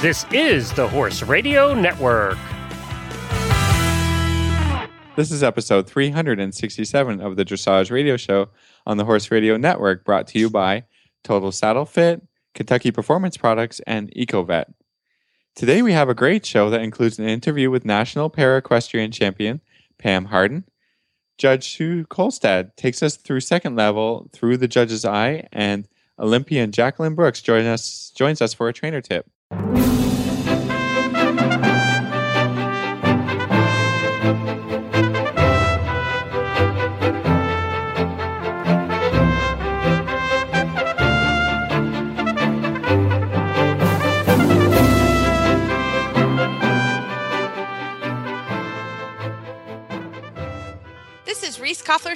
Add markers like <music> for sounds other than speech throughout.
This is the Horse Radio Network. This is episode 367 of the Dressage Radio Show on the Horse Radio Network, brought to you by Total Saddle Fit, Kentucky Performance Products, and EcoVet. Today we have a great show that includes an interview with National Para Equestrian Champion Pam Hardin. Judge Sue Kolstad takes us through second level through the judge's eye, and Olympian Jacqueline Brooks join us, joins us for a trainer tip.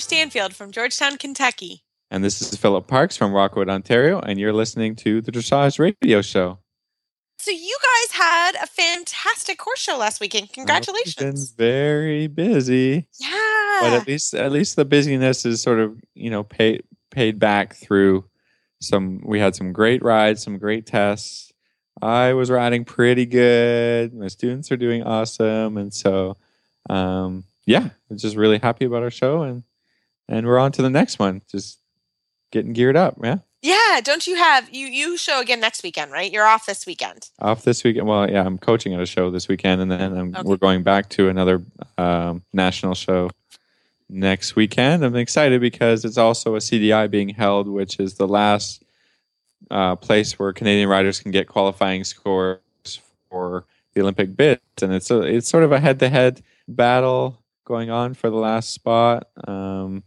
Stanfield from Georgetown, Kentucky. And this is Philip Parks from Rockwood, Ontario, and you're listening to the Dressage Radio Show. So you guys had a fantastic horse show last weekend. It's been Congratulations. very busy. Yeah. but at least at least the busyness is sort of you know paid paid back through some we had some great rides some great tests i was riding pretty good my students are doing awesome and so um yeah i'm just really happy about our show and and we're on to the next one just getting geared up yeah yeah. Don't you have you you show again next weekend, right? You're off this weekend. off this weekend well yeah i'm coaching at a show this weekend and then I'm, Okay. we're going back to another um, national show next weekend i'm excited because it's also a cdi being held which is the last uh, place where canadian riders can get qualifying scores for the olympic bids and it's a, it's sort of a head-to-head battle going on for the last spot um,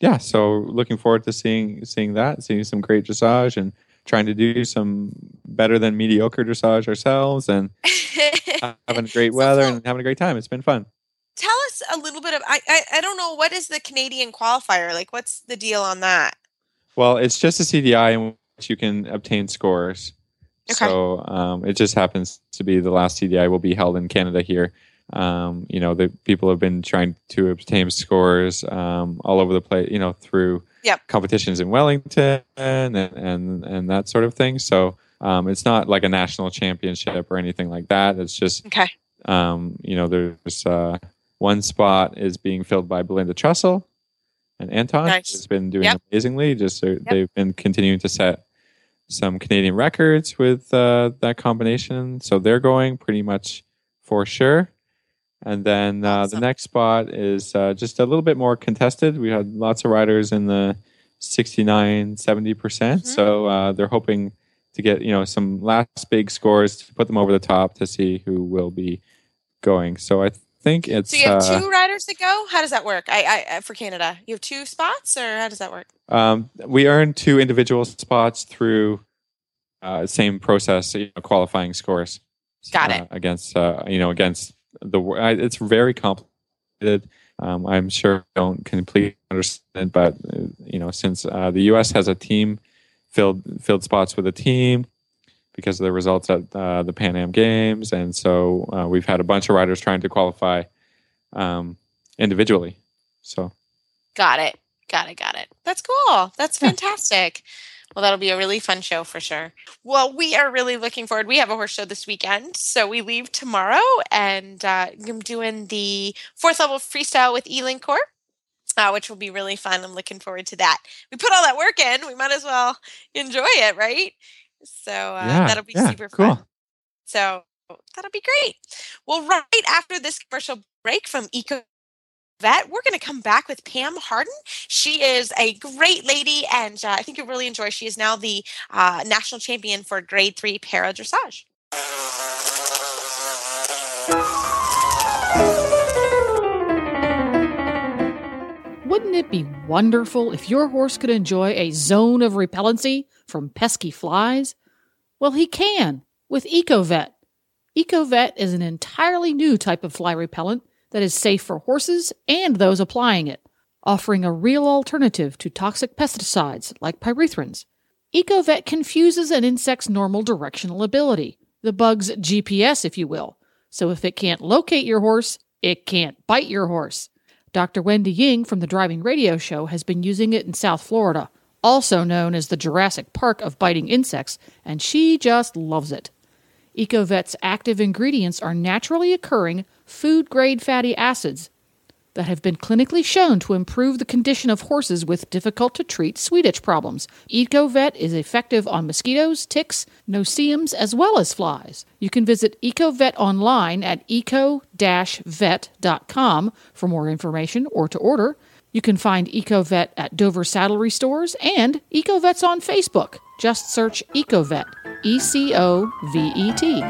yeah so looking forward to seeing seeing that seeing some great dressage and trying to do some better than mediocre dressage ourselves and <laughs> having great So, weather Phil, and having a great time. It's been fun. Tell us a little bit of I, I I don't know what is the Canadian qualifier like. What's the deal on that? Well, it's just a CDI in which you can obtain scores. Okay. So um, it just happens to be the last CDI will be held in Canada here. Um, you know, the people have been trying to obtain scores um, all over the place. You know, through Yep. competitions in Wellington and and and that sort of thing. So um, it's not like a national championship or anything like that. It's just Okay. um, you know, there's uh, one spot is being filled by Belinda Trussell and Anton Nice. has been doing Yep. amazingly. Just uh, they've been continuing to set some Canadian records with uh, that combination, so they're going pretty much for sure. And then uh, the next spot is uh, just a little bit more contested. We had lots of riders in the 69, 70%. percent Mhm. So uh, they're hoping to get, you know, some last big scores to put them over the top to see who will be going. So I think it's So you have uh, two riders that go. How does that work? I, I for Canada, you have two spots, or how does that work? um, we earn two individual spots through uh, same process, you know, qualifying scores. Got uh, it. against uh, you know against the I- it's very complicated. Um, I'm sure I don't completely understand, it, but uh, you know since uh, the U.S. has a team filled filled spots with a team because of the results at uh, the Pan Am Games, and so uh, we've had a bunch of riders trying to qualify um, individually. So Got it. Got it. Got it. That's cool. That's fantastic. Well, that'll be a really fun show for sure. Well, we are really looking forward. We have a horse show this weekend, so we leave tomorrow, and uh, I'm doing the fourth level freestyle with Elin Corp, uh, which will be really fun. I'm looking forward to that. We put all that work in. We might as well enjoy it, right? So uh, Yeah, that'll be yeah, super cool. fun. So that'll be great. Well, right after this commercial break from Eco Vet, we're going to come back with Pam Hardin. She is a great lady, and uh, I think you'll really enjoy. She is now the uh, national champion for Grade Three Para Dressage. Wouldn't it be wonderful if your horse could enjoy a zone of repellency from pesky flies? Well, he can with EcoVet. EcoVet is an entirely new type of fly repellent that is safe for horses and those applying it, offering a real alternative to toxic pesticides like pyrethrins. EcoVet confuses an insect's normal directional ability, the bug's GPS, if you will. So if it can't locate your horse, it can't bite your horse. Dr. Wendy Ying from the Driving Radio Show has been using it in South Florida, also known as the Jurassic Park of biting insects, and she just loves it. EcoVet's active ingredients are naturally occurring food grade fatty acids that have been clinically shown to improve the condition of horses with difficult to treat sweet itch problems. EcoVet is effective on mosquitoes, ticks, no-see-ums, as well as flies. You can visit EcoVet online at eco-vet.com for more information or to order. You can find EcoVet at Dover Saddlery Stores and EcoVet's on Facebook. Just search EcoVet, E C O V E T.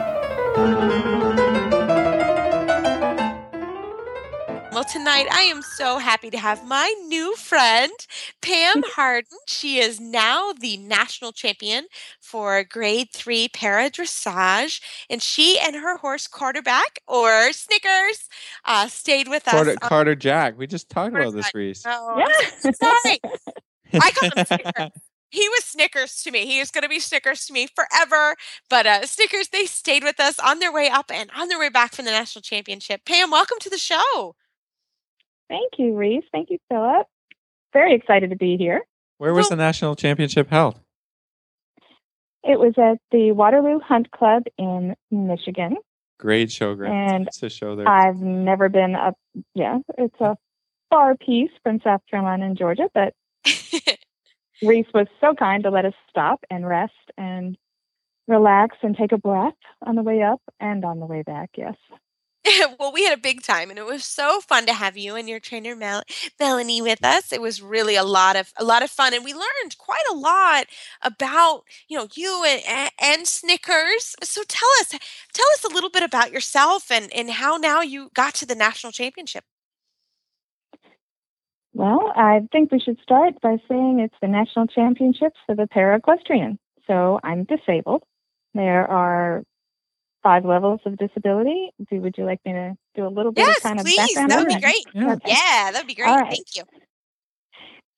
Well, tonight I am so happy to have my new friend, Pam <laughs> Hardin. She is now the national champion for grade three para dressage, and she and her horse Quarterback or Snickers uh, stayed with Carter, us. on- Carter Jack. We just talked Carter about this, Reese. Oh, Yeah. <laughs> sorry. I call him Snickers. <laughs> He was Snickers to me. He is going to be Snickers to me forever. But uh, Snickers, they stayed with us on their way up and on their way back from the national championship. Pam, welcome to the show. Thank you, Reese. Thank you, Philip. Very excited to be here. Where was the national championship held? It was at the Waterloo Hunt Club in Michigan. Great show, great. And It's a show there. I've never been up. Yeah, it's a far piece from South Carolina and Georgia, but <laughs> Reese was so kind to let us stop and rest and relax and take a breath on the way up and on the way back. Yes. <laughs> well, we had a big time, and it was so fun to have you and your trainer Mel- Melanie with us. It was really a lot of a lot of fun, and we learned quite a lot about you know you and, and, Snickers. So tell us tell us a little bit about yourself and and how now you got to the national championship. Well, I think we should start by saying it's the national championships for the para equestrian. So I'm disabled. There are five levels of disability. Do, would you like me to do a little bit Yes, of kind please. of background? That on would be great. Yeah. Okay. Yeah, that'd be great. All right. Thank you.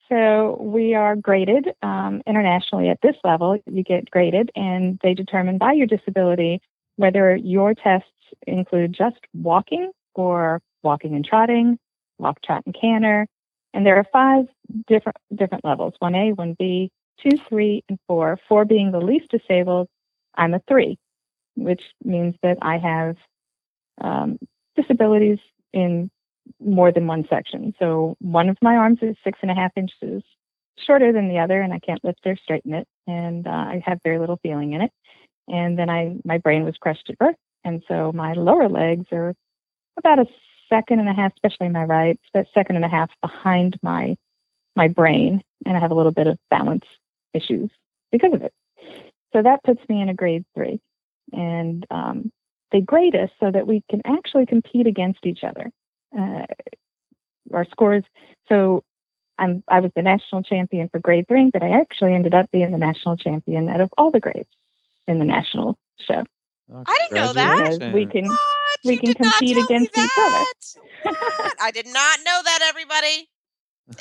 So we are graded um, internationally at this level. You get graded, and they determine by your disability whether your tests include just walking or walking and trotting, walk, trot, and canter. And there are five different different levels: one A, one B, two, three, and four. Four being the least disabled. I'm a three, which means that I have um, disabilities in more than one section. So one of my arms is six and a half inches shorter than the other, and I can't lift or straighten it, and uh, I have very little feeling in it. And then I, my brain was crushed at birth, and so my lower legs are about a second and a half, especially my right, a second and a half behind my my brain, and I have a little bit of balance issues because of it. So that puts me in a grade three, and um, they grade us so that we can actually compete against each other uh, our scores. So I'm I was the national champion for grade three, but I actually ended up being the national champion out of all the grades in the national show. Oh, I didn't know that. We can What? we You can compete against each other. I did not know that, everybody.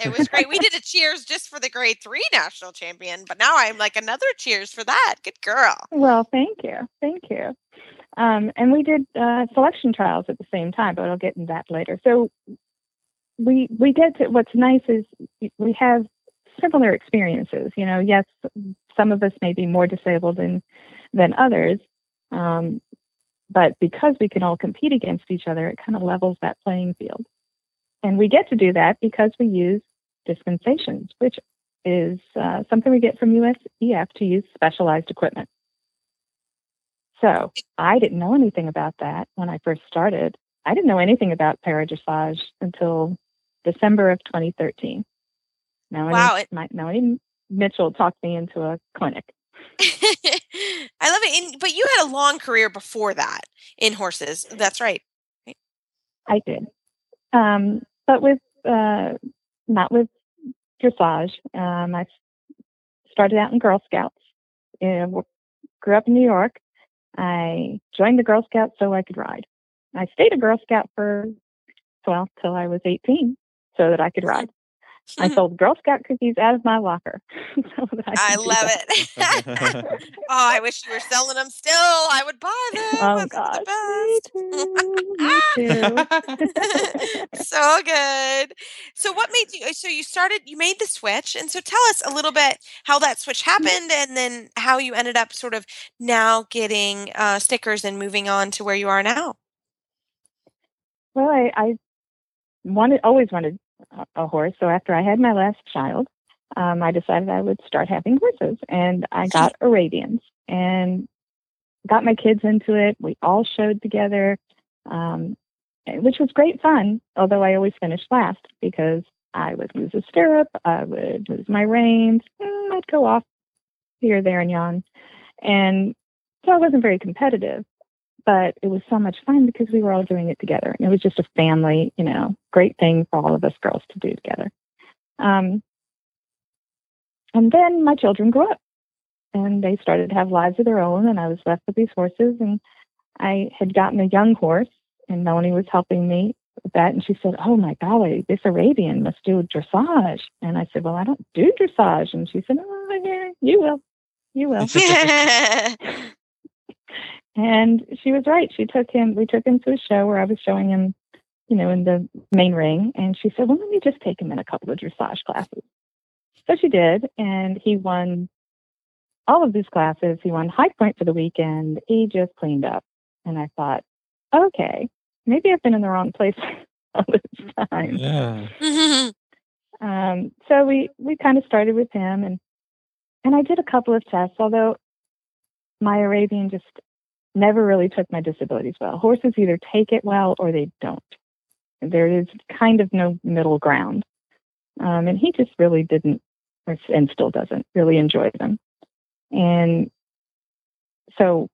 It was great. We did a cheers just for the grade three national champion, but now I'm like another cheers for that. Good girl. Well, thank you, thank you. Um, and we did uh, selection trials at the same time, but I'll get into that later. So we we get to what's nice is we have similar experiences. You know, yes, some of us may be more disabled than than others, um, but because we can all compete against each other, it kind of levels that playing field. And we get to do that because we use dispensations, which is uh, something we get from USEF to use specialized equipment. So I didn't know anything about that when I first started. I didn't know anything about paradressage until December of 2013. Melanie, Wow, it- my, Melanie Mitchell talked me into a clinic. <laughs> I love it. And, but you had a long career before that in horses. That's right. I did, um, but with uh, not with dressage. Um, I started out in Girl Scouts. W- grew up in New York. I joined the Girl Scouts so I could ride. I stayed a Girl Scout for well till I was 18, so that I could ride. I <laughs> sold Girl Scout cookies out of my locker. <laughs> so I, I love it. <laughs> oh, I wish you were selling them still. I would buy them. Oh gosh, me too. Me too. so good. So what made you so you started you made the switch and so tell us a little bit how that switch happened and then how you ended up sort of now getting uh, Snickers and moving on to where you are now. Well, I, I wanted, always wanted a, horse. So after I had my last child, um, I decided I would start having horses, and I got <laughs> Arabians and got my kids into it. We all showed together, um, which was great fun. Although I always finished last because I would lose a stirrup, I would lose my reins, mm, I'd go off here, there, and yon, and so I wasn't very competitive but it was so much fun because we were all doing it together. And it was just a family, you know, great thing for all of us girls to do together. Um, and then my children grew up and they started to have lives of their own, and I was left with these horses. And I had gotten a young horse, and Melanie was helping me with that. And she said, Oh my golly, this Arabian must do dressage. And I said, Well, I don't do dressage. And she said, Oh, yeah, you will. You will. <laughs> <laughs> <laughs> And she was right. She took him, we took him to a show where I was showing him, you know, in the main ring. And she said, well, let me just take him in a couple of dressage classes. So she did. And he won all of these classes. He won high point for the weekend. He just cleaned up. And I thought, okay, maybe I've been in the wrong place <laughs> all this time. Yeah. <laughs> Um, so we, we kind of started with him and, and I did a couple of tests, although my Arabian just never really took my disabilities well. Horses either take it well or they don't. There is kind of no middle ground. Um, and he just really didn't, and still doesn't, really enjoy them. And so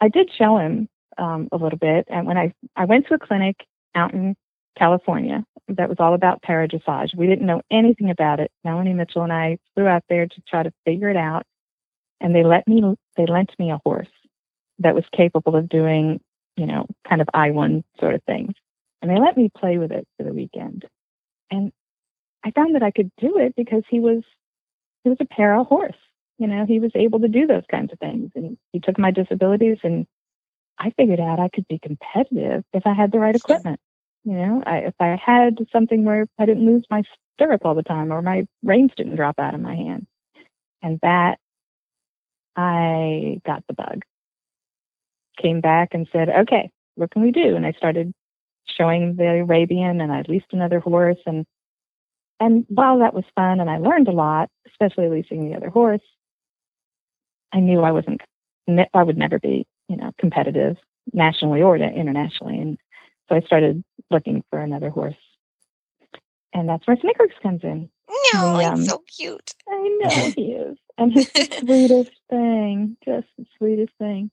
I did show him um, a little bit. And when I, I went to a clinic out in California that was all about paradressage, we didn't know anything about it. Melanie Mitchell and I flew out there to try to figure it out. And they let me, they lent me a horse that was capable of doing, you know, kind of I one sort of things. And they let me play with it for the weekend. And I found that I could do it because he was he was a para horse. You know, he was able to do those kinds of things. And he took my disabilities and I figured out I could be competitive if I had the right equipment. You know, I, if I had something where I didn't lose my stirrup all the time or my reins didn't drop out of my hand. And that I got the bug came back and said, okay, what can we do? And I started showing the Arabian and I leased another horse. And, and while that was fun and I learned a lot, especially leasing the other horse, I knew I wasn't, I would never be, you know, competitive nationally or internationally. And so I started looking for another horse. And that's where Snickers comes in. No, The, he's um, so cute. I know he is. And he's the <laughs> sweetest thing, just the sweetest thing.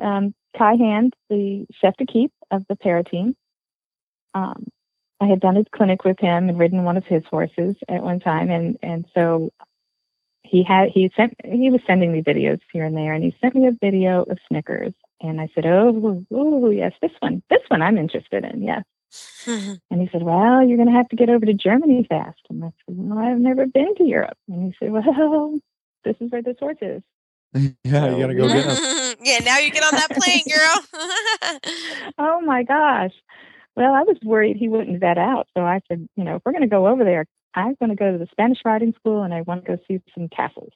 Um, Kai Handt, the chef d'equipe of the para team. Um, I had done a clinic with him and ridden one of his horses at one time, and and so he had he sent he was sending me videos here and there, and he sent me a video of Snickers, and I said, oh, oh yes, this one, this one I'm interested in, yes. <laughs> And he said, Well, you're going to have to get over to Germany fast. And I said, Well, I've never been to Europe. And he said, Well, <laughs> this is where this horse is. <laughs> yeah, you gotta go get him. <laughs> yeah, now you get on that plane, girl. <laughs> Oh my gosh. Well, I was worried he wouldn't vet out. So I said, You know, if we're going to go over there, I'm going to go to the Spanish riding school and I want to go see some castles.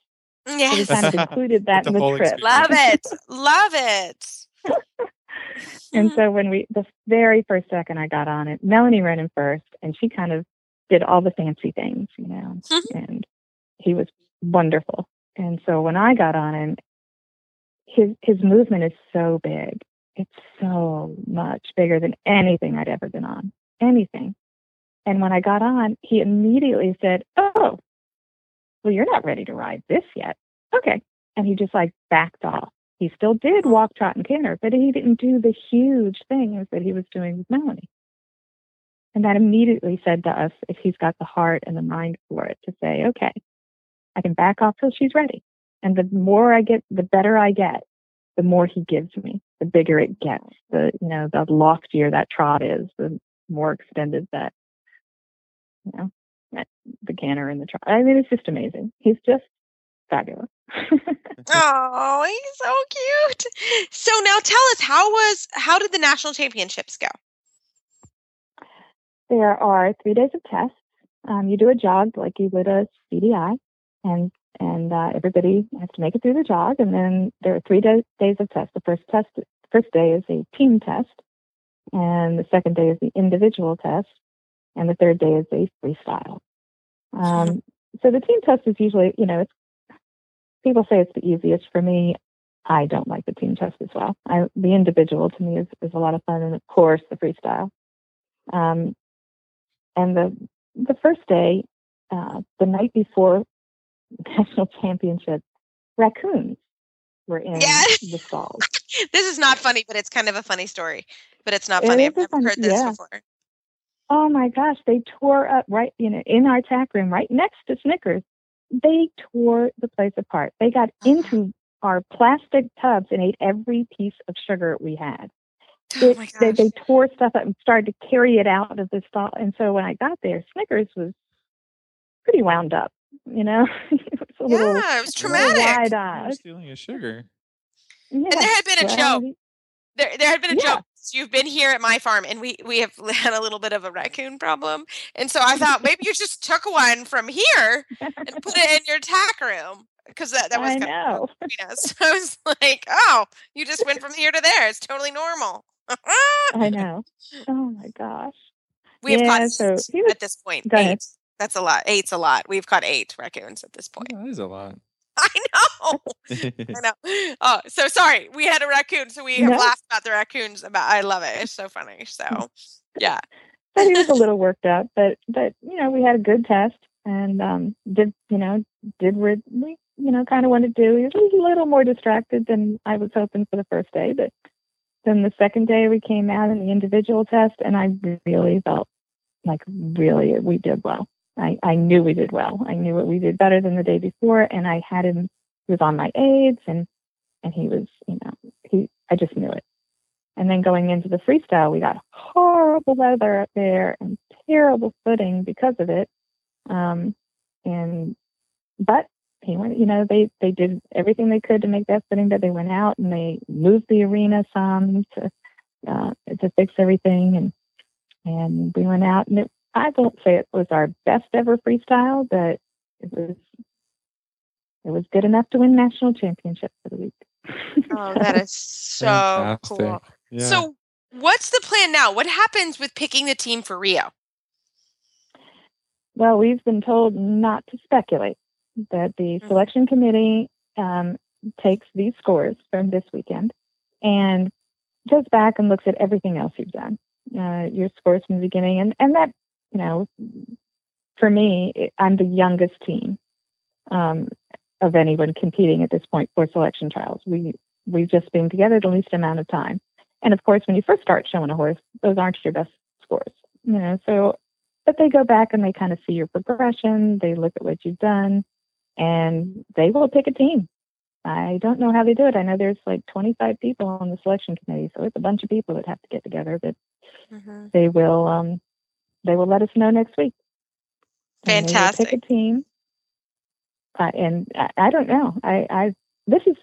So we yes. kind of <laughs> included that It's in the trip. experience. Love it. Love it. And so when we, the very first second I got on it, Melanie ran in first, and she kind of did all the fancy things, you know, and he was wonderful. And so when I got on him, his his movement is so big. It's so much bigger than anything I'd ever been on. Anything. And when I got on, he immediately said, "Oh, well, you're not ready to ride this yet." Okay. And he just like backed off. He still did walk, trot, and canter, but he didn't do the huge things that he was doing with Melanie. And that immediately said to us, if he's got the heart and the mind for it, to say, okay, I can back off till she's ready. And the more I get, the better I get, the more he gives me, the bigger it gets, the, you know, the loftier that trot is, the more extended that, you know. the canter and the trot. I mean, it's just amazing. He's just fabulous. <laughs> <laughs> oh, he's so cute. So now tell us how was how did the national championships go? There are three days of tests. Um, you do a jog like you would a CDI, and and uh, everybody has to make it through the jog. And then there are three days days of tests. The first test, first day is a team test, and the second day is the individual test, and the third day is a freestyle. Um, so the team test is usually, you know, it's people say it's the easiest for me. I don't like the team test as well. I, the individual to me is, is a lot of fun, and of course the freestyle. Um, and the the first day, uh, the night before national championship, raccoons were in <laughs> the stalls. this is not funny, but it's kind of a funny story. But it's not funny. I've never funny- heard this yeah. before. Oh my gosh, they tore up right, you know, in our tack room, right next to Snickers. They tore the place apart. They got uh-huh. into our plastic tubs and ate every piece of sugar we had. Oh It- they, they tore stuff up and started to carry it out of the stall. And so when I got there, Snickers was pretty wound up. You know, <laughs> it was a little, yeah, it was traumatic. wide You're stealing your sugar. Yeah. And there had been a well, joke. There, there had been a Yeah. joke. So You've been here at my farm, and we we have <laughs> had a little bit of a raccoon problem. And so I thought maybe you just took one from here and put it in your tack room because that, that <laughs> was I kind know. of between us. I was like, oh, you just went from here to there. It's totally normal. I know. Oh my gosh. we have Yeah, caught so was- at this point. Go ahead. Eight. That's a lot. Eight's a lot. We've caught eight raccoons at this point. That is a lot. <laughs> I know. <laughs> I know. Oh, so sorry. We had a raccoon, so we have No. laughed about the raccoons. About I love it. It's so funny. So, yeah. <laughs> but he was a little worked up. But but you know, we had a good test and um did you know did what we you know kind of wanted to do. He was a little more distracted than I was hoping for the first day, but then the second day we came out in the individual test, and I really felt like really we did well. I, I knew we did well. I knew what we did better than the day before, and I had him. He was on my aids, and and he was, you know, he. I just knew it. And then going into the freestyle, we got horrible weather up there and terrible footing because of it. Um, and but he went, you know, they they did everything they could to make that footing, but they went out and they moved the arena some to uh, to fix everything, and and we went out and it, I won't say it was our best ever freestyle, but it was it was good enough to win national championship for the week. Oh, <laughs> that is so Fantastic. cool. Yeah. So, what's the plan now? What happens with picking the team for Rio? Well, we've been told not to speculate, that the Mhm. selection committee um, takes these scores from this weekend and goes back and looks at everything else you've done, uh, your scores from the beginning. And, and that, you know, for me, I'm the youngest team um, of anyone competing at this point for selection trials. We, we've just been together the least amount of time. And of course, when you first start showing a horse, those aren't your best scores. You know, so but they go back and they kind of see your progression. They look at what you've done, and they will pick a team. I don't know how they do it. I know there's like 25 people on the selection committee, so it's a bunch of people that have to get together. But they will, um, they will let us know next week. Fantastic. Pick a team, uh, and I, I don't know. I, I this is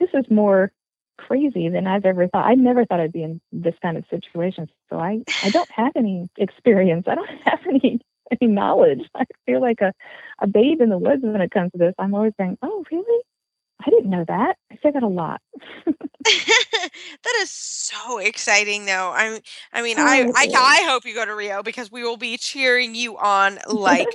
this is more crazy than I've ever thought. I never thought I'd be in this kind of situation. So I, I <sighs> don't have any experience. I don't <laughs> have any any knowledge. I feel like a, a babe in the woods when it comes to this. I'm always saying, Oh, really? I didn't know that. I say that a lot. <laughs> <laughs> that is so exciting though. I I mean Oh, I I. Oh. I hope you go to Rio because we will be cheering you on like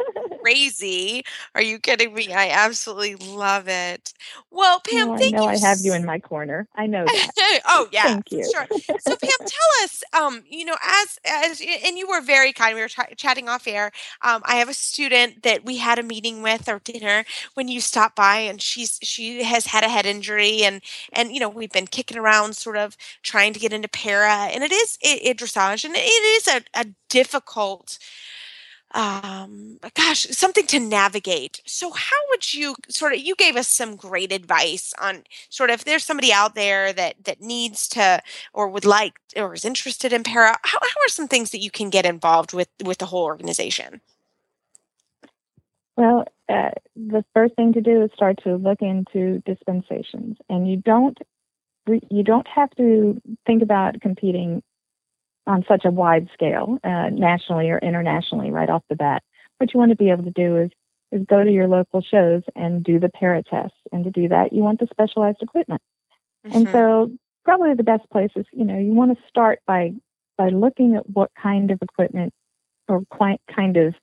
crazy. Are you kidding me? I absolutely love it. Well, Pam, Oh, I thank know you. I have you in my corner. I know that. <laughs> oh yeah, Thank you. sure. So Pam, <laughs> tell us, um, you know, as as and you were very kind. We were ch- chatting off air. Um, I have a student that we had a meeting with or dinner when you stopped by, and she's she has had a head injury, and and you know we've been kicking around, sort of trying to get into para, and it is it, it dressage, and it is a, a difficult um gosh something to navigate. So how would you sort of you gave us some great advice on sort of if there's somebody out there that that needs to or would like or is interested in para how, how are some things that you can get involved with with the whole organization? Well, uh, the first thing to do is start to look into dispensations, and you don't you don't have to think about competing on such a wide scale, uh, nationally or internationally, right off the bat. What you want to be able to do is is go to your local shows and do the para tests, and to do that, you want the specialized equipment. Mm-hmm. And so, probably the best place is you know you want to start by by looking at what kind of equipment or kind of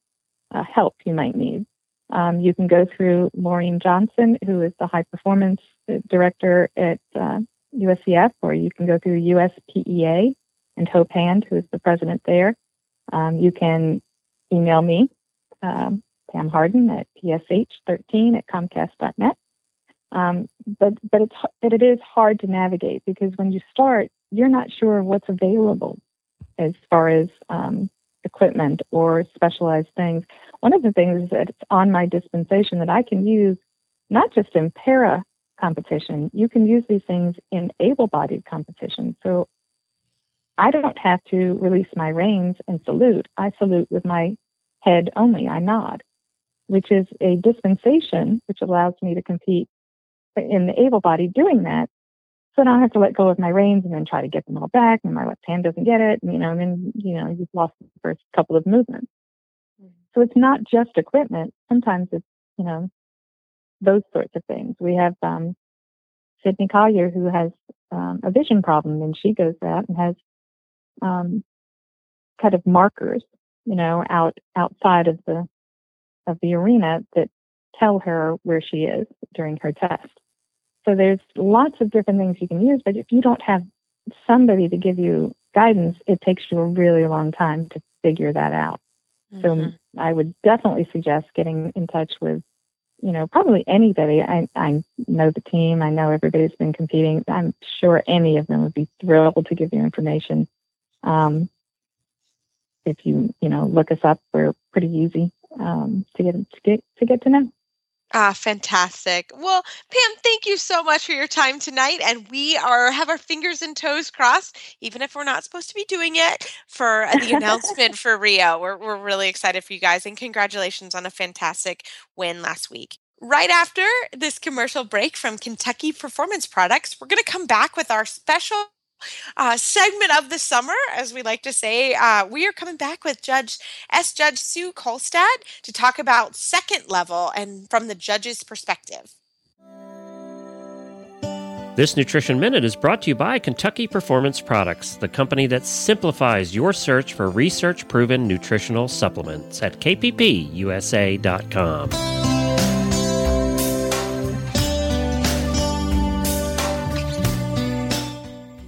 uh, help you might need. Um, you can go through Maureen Johnson, who is the high performance uh, director at uh, USEF, or you can go through USPEA and Hope Hand, who is the president there. Um, you can email me, um, Pam Hardin at psh13 at comcast.net. Um, but but it's but it is hard to navigate because when you start, you're not sure what's available as far as um, equipment or specialized things. One of the things that's on my dispensation that I can use, not just in para competition, you can use these things in able bodied competition. So I don't have to release my reins and salute. I salute with my head only. I nod, which is a dispensation which allows me to compete in the able bodied doing that so I don't have to let go of my reins and then try to get them all back, and my left hand doesn't get it. And, you know, and then you know you've lost the first couple of movements. So it's not just equipment. Sometimes it's you know those sorts of things. We have um, Sydney Collier who has um, a vision problem, and she goes out and has um, kind of markers, you know, out outside of the of the arena that tell her where she is during her test. So there's lots of different things you can use, but if you don't have somebody to give you guidance, it takes you a really long time to figure that out. Mm-hmm. So I would definitely suggest getting in touch with, you know, probably anybody. I, I know the team. I know everybody's been competing. I'm sure any of them would be thrilled to give you information. Um, if you, you know, look us up, we're pretty easy um, to get to get to get to know. Ah, fantastic. Well, Pam, thank you so much for your time tonight. And we are have our fingers and toes crossed, even if we're not supposed to be doing it, for the <laughs> announcement for Rio. We're, we're really excited for you guys. And congratulations on a fantastic win last week. Right after this commercial break from Kentucky Performance Products, we're going to come back with our special uh, segment of the summer, as we like to say. Uh, we are coming back with Judge S. Judge Sue Kolstad to talk about second level and from the judge's perspective. This Nutrition Minute is brought to you by Kentucky Performance Products, the company that simplifies your search for research proven nutritional supplements at kppusa.com.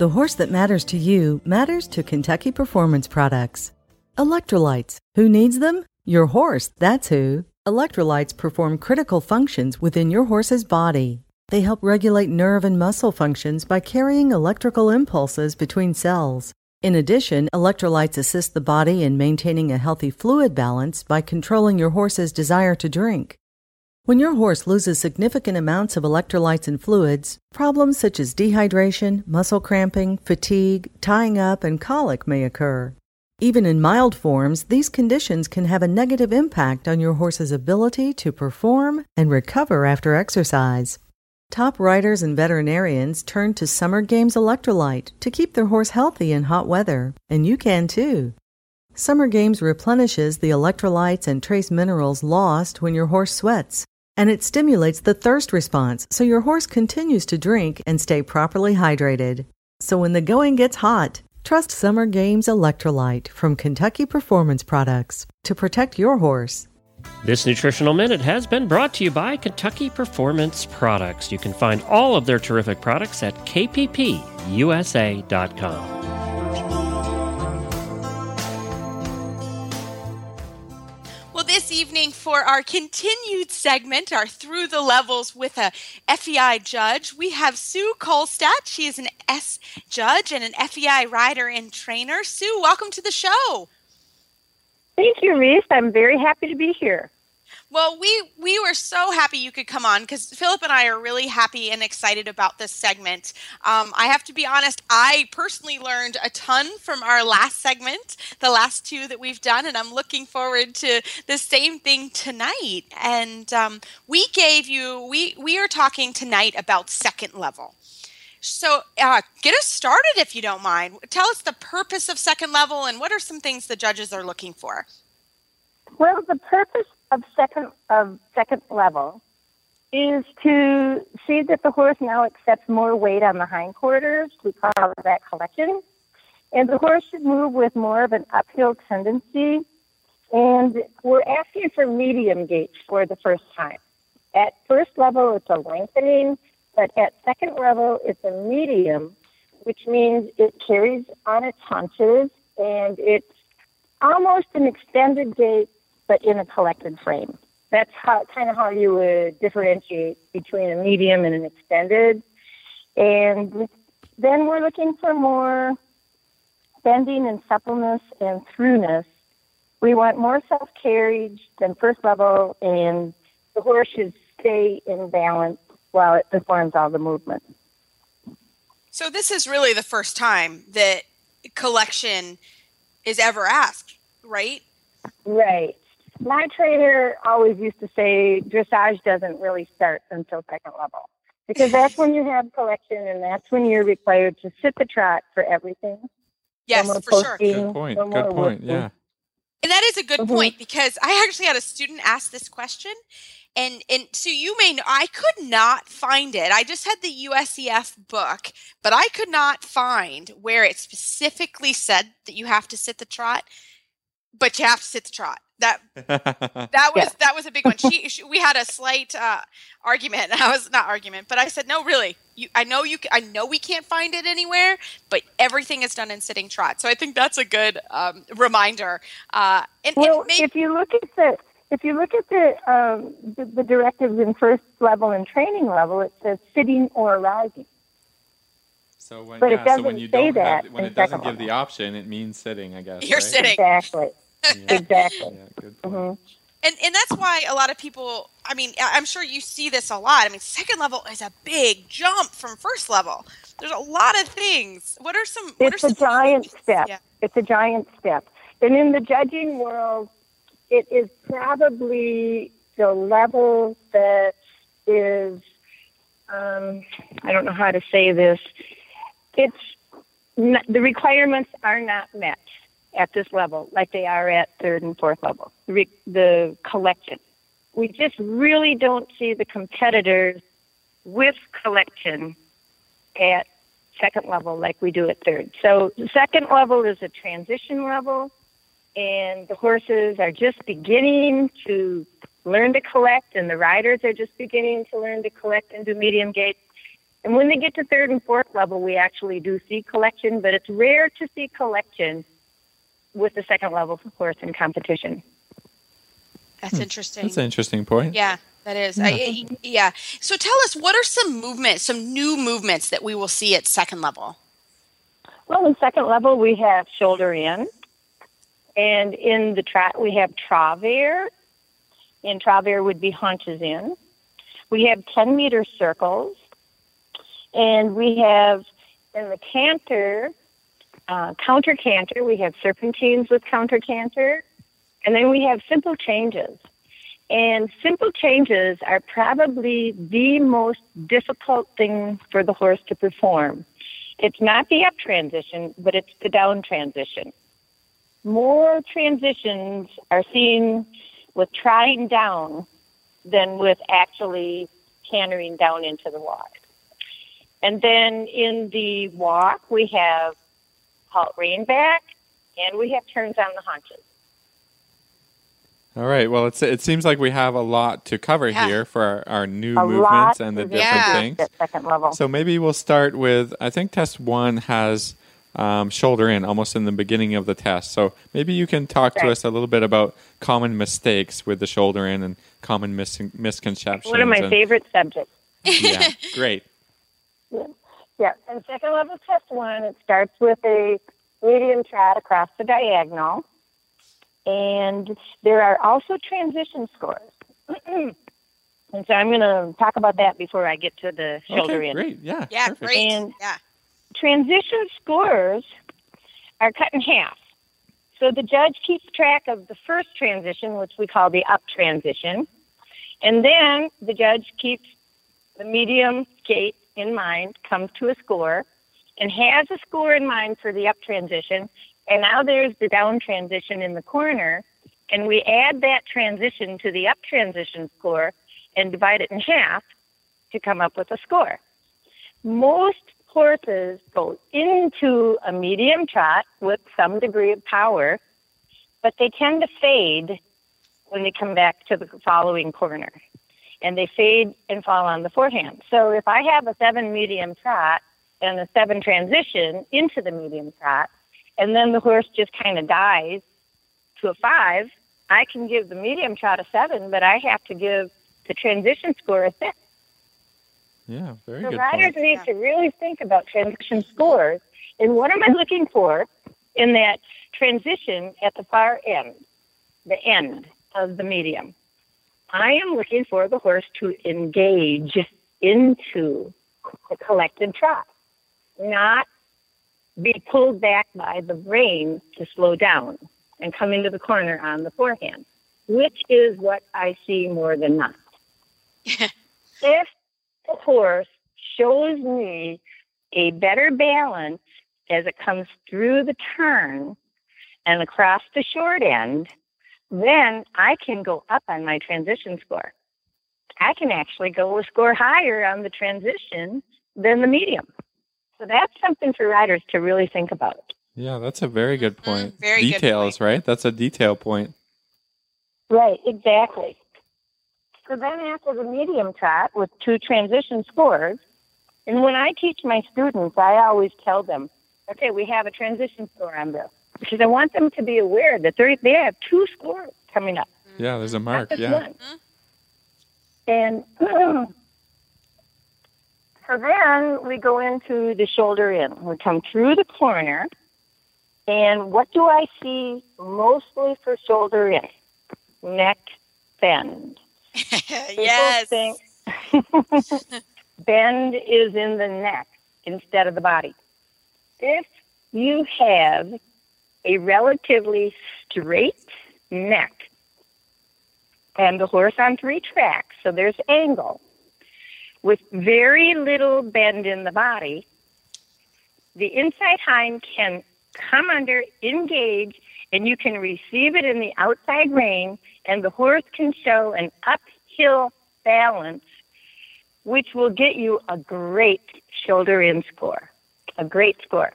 The horse that matters to you matters to Kentucky Performance Products. Electrolytes. Who needs them? Your horse, that's who. Electrolytes perform critical functions within your horse's body. They help regulate nerve and muscle functions by carrying electrical impulses between cells. In addition, electrolytes assist the body in maintaining a healthy fluid balance by controlling your horse's desire to drink. When your horse loses significant amounts of electrolytes and fluids, problems such as dehydration, muscle cramping, fatigue, tying up, and colic may occur. Even in mild forms, these conditions can have a negative impact on your horse's ability to perform and recover after exercise. Top riders and veterinarians turn to Summer Games Electrolyte to keep their horse healthy in hot weather, and you can too. Summer Games replenishes the electrolytes and trace minerals lost when your horse sweats and it stimulates the thirst response so your horse continues to drink and stay properly hydrated. So when the going gets hot, trust Summer Games Electrolyte from Kentucky Performance Products to protect your horse. This nutritional minute has been brought to you by Kentucky Performance Products. You can find all of their terrific products at kppusa.com. this evening for our continued segment, our Through the Levels with a FEI judge. We have Sue Kolstad. She is an S judge and an FEI rider and trainer. Sue, welcome to the show. Thank you, Reese. I'm very happy to be here. Well, we we were so happy you could come on because Philip and I are really happy and excited about this segment. Um, I have to be honest, I personally learned a ton from our last segment, the last two that we've done, and I'm looking forward to the same thing tonight. And um, we gave you we we are talking tonight about second level. So, uh, get us started if you don't mind. Tell us the purpose of second level and what are some things the judges are looking for. Well, the purpose of second of second level is to see that the horse now accepts more weight on the hindquarters. We call that collection. And the horse should move with more of an uphill tendency. And we're asking for medium gait for the first time. At first level, it's a lengthening, but at second level, it's a medium, which means it carries on its haunches and it's almost an extended gait but in a collected frame. That's how kind of how you would differentiate between a medium and an extended. And then we're looking for more bending and suppleness and throughness. We want more self carriage than first level, and the horse should stay in balance while it performs all the movement. So, this is really the first time that collection is ever asked, right? Right my trainer always used to say dressage doesn't really start until second level because that's when you have collection and that's when you're required to sit the trot for everything. Yes, no for sure. Good point. No Good point. Yeah. And that is a good Mm-hmm. point because I actually had a student ask this question. And and so you may know I could not find it. I just had the USEF book, but I could not find where it specifically said that you have to sit the trot, but you have to sit the trot. That <laughs> that was Yeah. that was a big one. She, she we had a slight uh, argument. <laughs> I was not argument, but I said no, really. You, I know you. I know we can't find it anywhere, but everything is done in sitting trot. So I think that's a good um, reminder. Uh, and, and Well, maybe, if you look at the if you look at the, um, the the directives in first level and training level, it says sitting or rising. So when, But it yeah, so when doesn't you say don't that have, when it doesn't second give the option, it means sitting, I guess. You're right? sitting. Exactly. Yeah. Exactly. Yeah, good point. hmm and and that's why a lot of people. I mean, I- I'm sure you see this a lot. I mean, second level is a big jump from first level. There's a lot of things. What are some? What It's are a some giant step. Yeah. It's a giant step. And in the judging world, it is probably the level that is, um, I don't know how to say this. It's n- the requirements are not met at this level like they are at third and fourth level. The, re- the collection. We just really don't see the competitors with collection at second level like we do at third. So the second level is a transition level, and the horses are just beginning to learn to collect, and the riders are just beginning to learn to collect and do medium gait. And when they get to third and fourth level, we actually do see collection, but it's rare to see collection with the second level horse in competition. That's hmm. interesting. That's an interesting point. Yeah, that is. I, I- yeah. So tell us, what are some movements, some new movements that we will see at second level? Well, in second level, we have shoulder in. And in the trot, we have travers. And travers would be haunches in. We have 10 meter circles. And we have in the canter, uh, counter canter, we have serpentines with counter canter. And then we have simple changes. And simple changes are probably the most difficult thing for the horse to perform. It's not the up transition, but it's the down transition. More transitions are seen with trying down than with actually cantering down into the walk. And then in the walk, we have halt rein back and we have turns on the haunches. All right. Well, it's, it seems like we have a lot to cover Yeah. here for our, our new A movements and the different Yeah. things. at second level. So maybe we'll start with I think test one has um, shoulder in almost in the beginning of the test. So maybe you can talk to us a little bit about common mistakes with the shoulder in and common mis- misconceptions. One of my and- favorite subjects. Yeah, great. <laughs> Yeah, and second level test one, it starts with a medium trot across the diagonal. And there are also transition scores. <clears throat> and so I'm going to talk about that before I get to the shoulder okay, in. great. Yeah. Yeah, perfect. great. And- yeah. transition scores are cut in half. So the judge keeps track of the first transition, which we call the up transition, and then the judge keeps the medium gait in mind, comes to a score, and has a score in mind for the up transition. And now there's the down transition in the corner, and we add that transition to the up transition score and divide it in half to come up with a score. Most horses go into a medium trot with some degree of power, but they tend to fade when they come back to the following corner. And they fade and fall on the forehand. So if I have a seven medium trot and a seven transition into the medium trot, and then the horse just kind of dies to a five, I can give the medium trot a seven, but I have to give the transition score a six. Yeah, very So good riders point. need Yeah. to really think about transition scores and what am I looking for in that transition at the far end, the end of the medium. I am looking for the horse to engage into the collected trot, not be pulled back by the rein to slow down and come into the corner on the forehand, which is what I see more than not. <laughs> if the horse shows me a better balance as it comes through the turn and across the short end, then I can go up on my transition score. I can actually go a score higher on the transition than the medium. So that's something for riders to really think about. Yeah, that's a very good point. Mm-hmm. very good Details, right? That's a detail point. Right, exactly. So then after the medium trot with two transition scores, and when I teach my students, I always tell them, okay, we have a transition score on this. Because I want them to be aware that they they have two scores coming up. Yeah, there's a mark. Not just Yeah. one. And <clears throat> so then we go into the shoulder in. We come through the corner. And what do I see mostly for shoulder in? Neck bend. <laughs> yes. think- <laughs> bend is in the neck instead of the body. If you have a relatively straight neck and the horse on three tracks, so there's angle, with very little bend in the body, the inside hind can come under, engage, and you can receive it in the outside rein, and the horse can show an uphill balance, which will get you a great shoulder in score, a great score.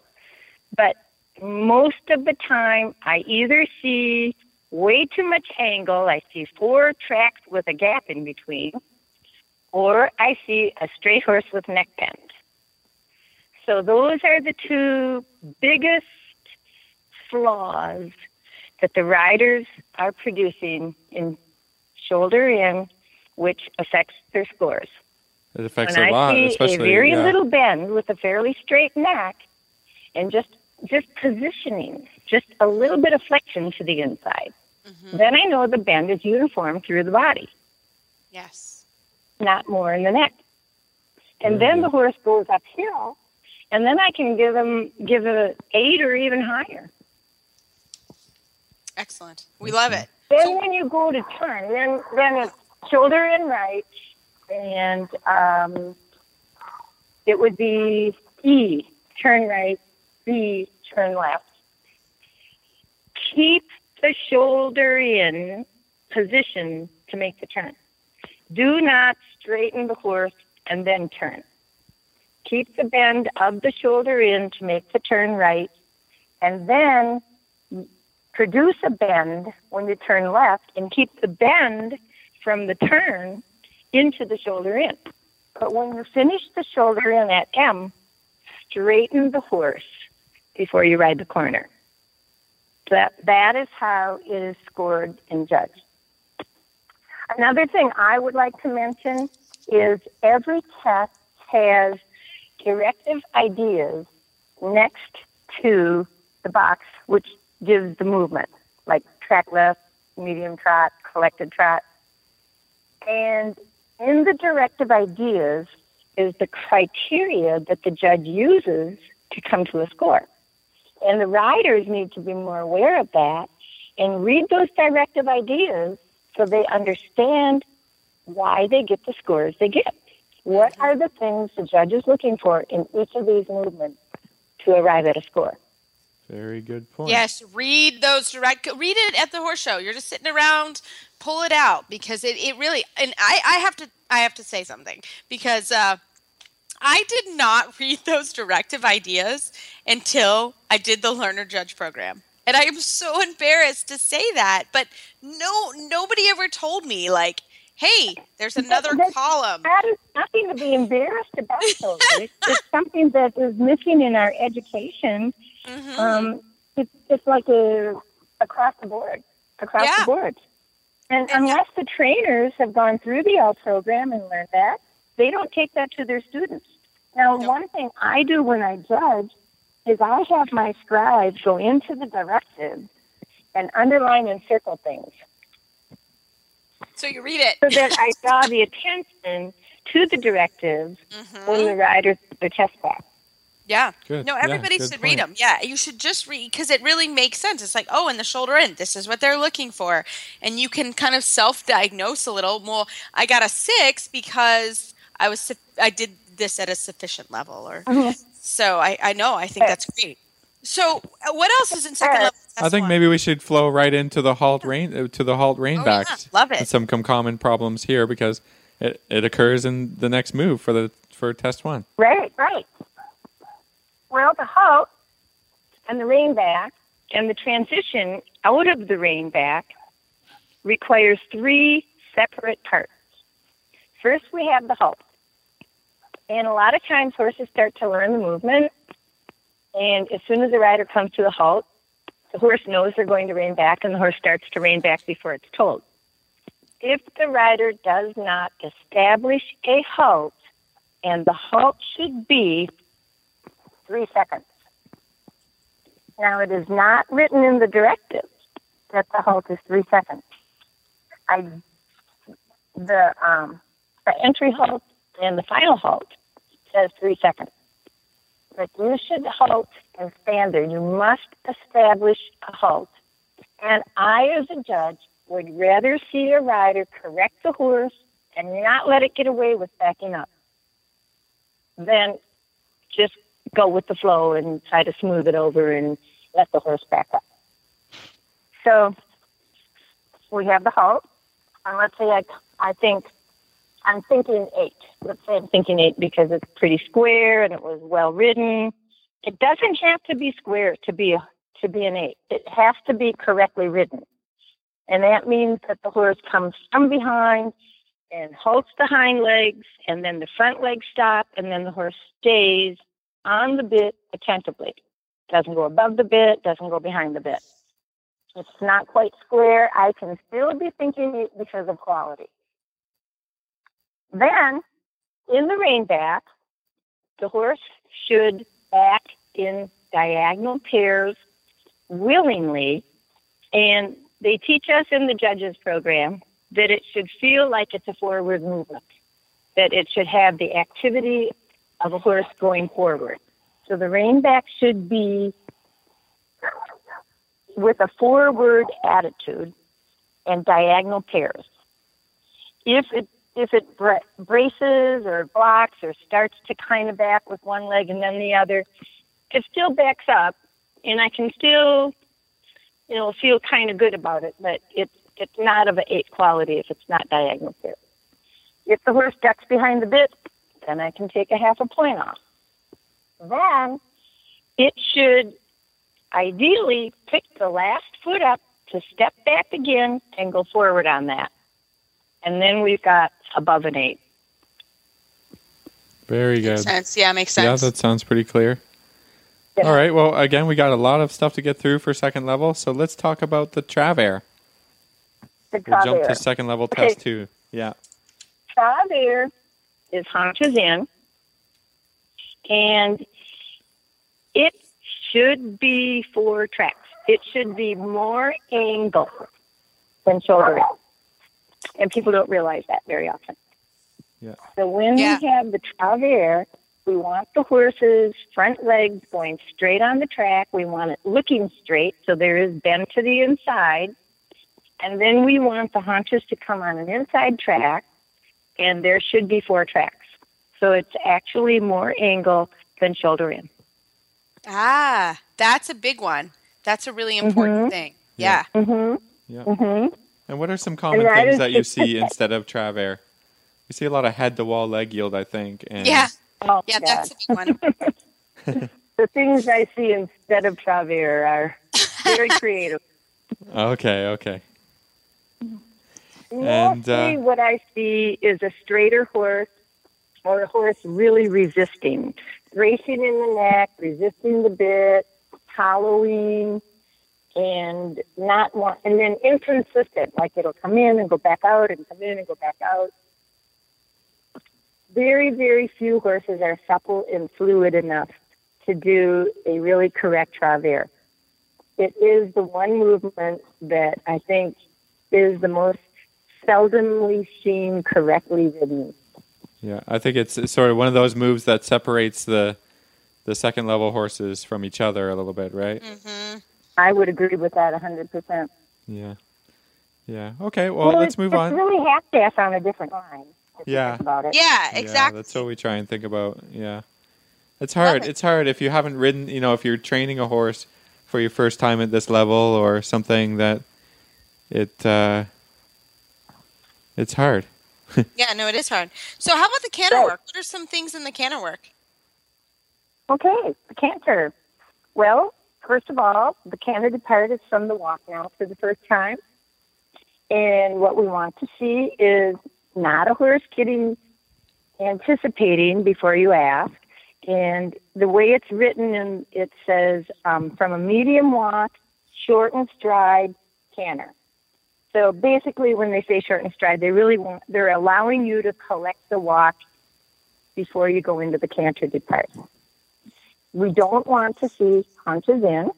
But most of the time, I either see way too much angle, I see four tracks with a gap in between, or I see a straight horse with neck bend. So those are the two biggest flaws that the riders are producing in shoulder in, which affects their scores. It affects when a lot, I see especially a very yeah. little bend with a fairly straight neck, and just just positioning, just a little bit of flexion to the inside, Mhm. then I know the bend is uniform through the body, Yes. not more in the neck. And Very then the horse goes uphill, and then I can give him give a eight or even higher. Excellent. We love it. Then when you go to turn, then then it's shoulder in right, and um, it would be E, turn right, B, turn left. Keep the shoulder in position to make the turn. Do not straighten the horse and then turn. Keep the bend of the shoulder in to make the turn right, and then produce a bend when you turn left and keep the bend from the turn into the shoulder in. But when you finish the shoulder in at M, straighten the horse before you ride the corner. That that is how it is scored and judged. Another thing I would like to mention is every test has directive ideas next to the box which gives the movement, like track left, medium trot, collected trot. And in the directive ideas is the criteria that the judge uses to come to a score. And the riders need to be more aware of that and read those directive ideas so they understand why they get the scores they get. What are the things the judge is looking for in each of these movements to arrive at a score? Very good point. Yes, read those direct. Read it at the horse show. You're just sitting around, pull it out because it, it really. And I, I have to I have to say something because uh, I did not <laughs> read those directive ideas until I did the learner judge program. And I am so embarrassed to say that, but no nobody ever told me like, "Hey, there's another That- column." That is nothing to be embarrassed about. <laughs> Though. it's, it's something that is missing in our education. Mhm. Um, it's it's like a across the board, across Yeah. the board. And And- unless the trainers have gone through the L program and learned that, they don't take that to their students. Now, Nope. one thing I do when I judge is I have my scribes go into the directive and underline and circle things so you read it. so that I <laughs> draw the attention to the directive Mhm. when the riders the test back. Yeah. Good. No, everybody good should point. read them. Yeah, you should just read because it really makes sense. It's like, oh, in the shoulder in, this is what they're looking for, and you can kind of self-diagnose a little. Well, I got a six because I was I did this at a sufficient level, or so I I know. I think that's great. So, uh, what else is in second Right. level? I think one? maybe we should flow right into the halt rein uh, to the halt Oh, yeah. Love it. Some common problems here because it, it occurs in the next move for the for test one. Right, right. Well, the halt and the rein back and the transition out of the rein back requires three separate parts. First, we have the halt. And a lot of times horses start to learn the movement. And as soon as the rider comes to a halt, the horse knows they're going to rein back and the horse starts to rein back before it's told. If the rider does not establish a halt, and the halt should be three seconds. Now, it is not written in the directives that the halt is three seconds. I, the um, the entry halt and the final halt says three seconds. But you should halt and stand there. You must establish a halt. And I, as a judge, would rather see a rider correct the horse and not let it get away with backing up than just go with the flow and try to smooth it over and let the horse back up. So we have the halt. And let's say I, I think, I'm thinking eight. Let's say I'm thinking eight because it's pretty square and it was well written. It doesn't have to be square to be a, to be an eight. It has to be correctly written. And that means that the horse comes from behind and halts the hind legs, and then the front legs stop, and then the horse stays on the bit attentively. Doesn't go above the bit, doesn't go behind the bit. It's not quite square. I can still be thinking it because of quality. Then, in the rein back, the horse should act in diagonal pairs willingly, and they teach us in the judges program that it should feel like it's a forward movement, that it should have the activity of a horse going forward. So the rein back should be with a forward attitude and diagonal pairs. If it if it bra- braces or blocks or starts to kind of back with one leg and then the other, it still backs up, and I can still, you know, feel kind of good about it. But it's it's not of an eight quality if it's not diagonal pair. If the horse ducks behind the bit, then I can take a half a point off. Then it should ideally pick the last foot up to step back again and go forward on that. And then we've got above an eight. Very good. Makes sense. Yeah, makes sense. Yeah, that sounds pretty clear. Yeah. All right. Well, again, we got a lot of stuff to get through for second level, so let's talk about the travers. The We'll jump to second level Okay. test two. Yeah. travers is haunches in, and it should be four tracks. It should be more angle than shoulder in. And people don't realize that very often. Yeah. So when Yeah. we have the travers, we want the horse's front legs going straight on the track. We want it looking straight, so there is bend to the inside. And then we want the haunches to come on an inside track, and there should be four tracks. So it's actually more angle than shoulder in. Ah, that's a big one. That's a really important Mhm. thing. Yeah. Mm-hmm. Yeah. Mm-hmm. And what are some common that things is that you just- see instead of travers? You see a lot of head to wall leg yield, I think. And Yeah. Oh, Yeah, God. that's a big one. <laughs> <laughs> the things I see instead of travers are very creative. Okay, okay. Mostly, And, uh, what I see is a straighter horse or a horse really resisting, racing in the neck, resisting the bit, hollowing, and not want, and then inconsistent. Like it'll come in and go back out, and come in and go back out. Very, very few horses are supple and fluid enough to do a really correct travers. It is the one movement that I think is the most seldomly seen correctly ridden. Yeah, I think it's, it's sort of one of those moves that separates the the second level horses from each other a little bit, right? hmm I would agree with that 100%. Yeah. Yeah. Okay, well, let's it's, move it's on. really half-pass on a different line. Yeah. About it. Yeah, Yeah, exactly. that's what we try and think about. Yeah. It's hard. it. It's hard if you haven't ridden, you know, if you're training a horse for your first time at this level or something that it uh it's hard. <laughs> yeah, no, it is hard. So, how about the canter work? What are some things in the canter work? Okay, the canter. Well, first of all, the canter depart is from the walk now for the first time. And what we want to see is not a horse getting anticipating before you ask. And the way it's written, and it says um, from a medium walk, short and stride, canter. So basically, when they say short and stride, they really want they're allowing you to collect the walk before you go into the canter depart. We don't want to see haunches in.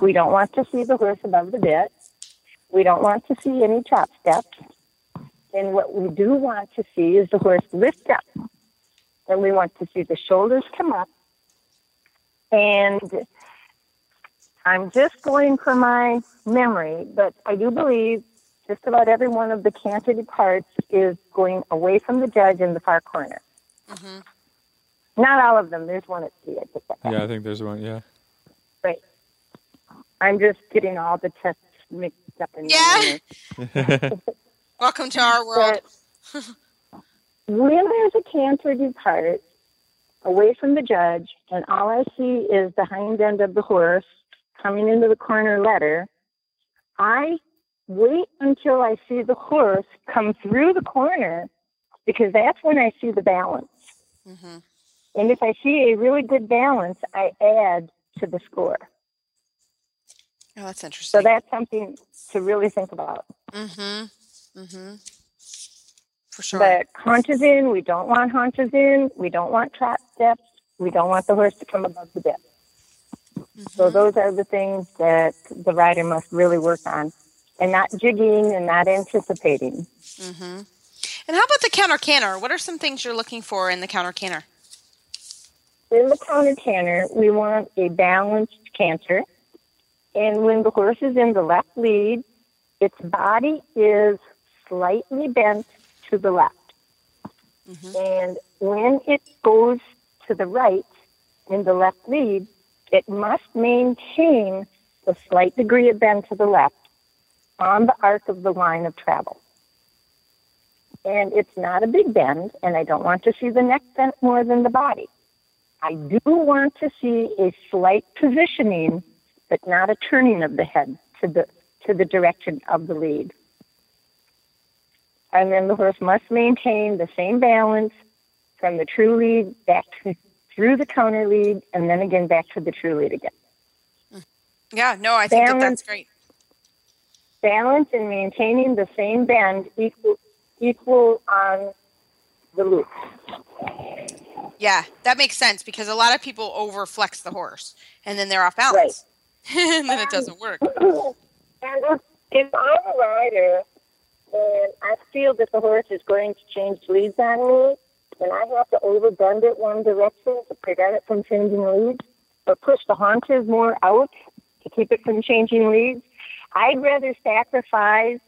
We don't want to see the horse above the bit. We don't want to see any chop steps. And what we do want to see is the horse lift up. And we want to see the shoulders come up. And I'm just going from my memory, but I do believe just about every one of the canter departs is going away from the judge in the far corner. hmm Not all of them. There's one at C. I picked that back. Yeah, I think there's one. Yeah. Right. I'm just getting all the tests mixed up in Yeah. my memory. <laughs> Welcome to our world. But when there's a canter depart away from the judge, and all I see is the hind end of the horse coming into the corner letter, I wait until I see the horse come through the corner because that's when I see the balance. hmm And if I see a really good balance, I add to the score. Oh, that's interesting. So that's something to really think about. mm-hmm. Mm-hmm. For sure. But haunches in, we don't want haunches in. We don't want trap steps. We don't want the horse to come above the bit. So Mhm. those are the things that the rider must really work on, and not jigging and not anticipating. Mm-hmm. And how about the counter canter? What are some things you're looking for in the counter canter? In the counter canter, we want a balanced canter, and when the horse is in the left lead, its body is slightly bent to the left. Mm-hmm. And when it goes to the right in the left lead, it must maintain the slight degree of bend to the left on the arc of the line of travel. And it's not a big bend, and I don't want to see the neck bent more than the body. I do want to see a slight positioning, but not a turning of the head to the to the direction of the lead. And then the horse must maintain the same balance from the true lead back to, through the counter lead, and then again back to the true lead again. Yeah, no, I think that that's great. Balance and maintaining the same bend equal equal on the loop. Yeah, that makes sense because a lot of people over flex the horse and then they're off balance. <laughs> and then it doesn't um, work. <clears throat> and if, if I'm a rider and I feel that the horse is going to change leads on me, and I have to overbend it one direction to prevent it from changing leads, or push the haunches more out to keep it from changing leads, I'd rather sacrifice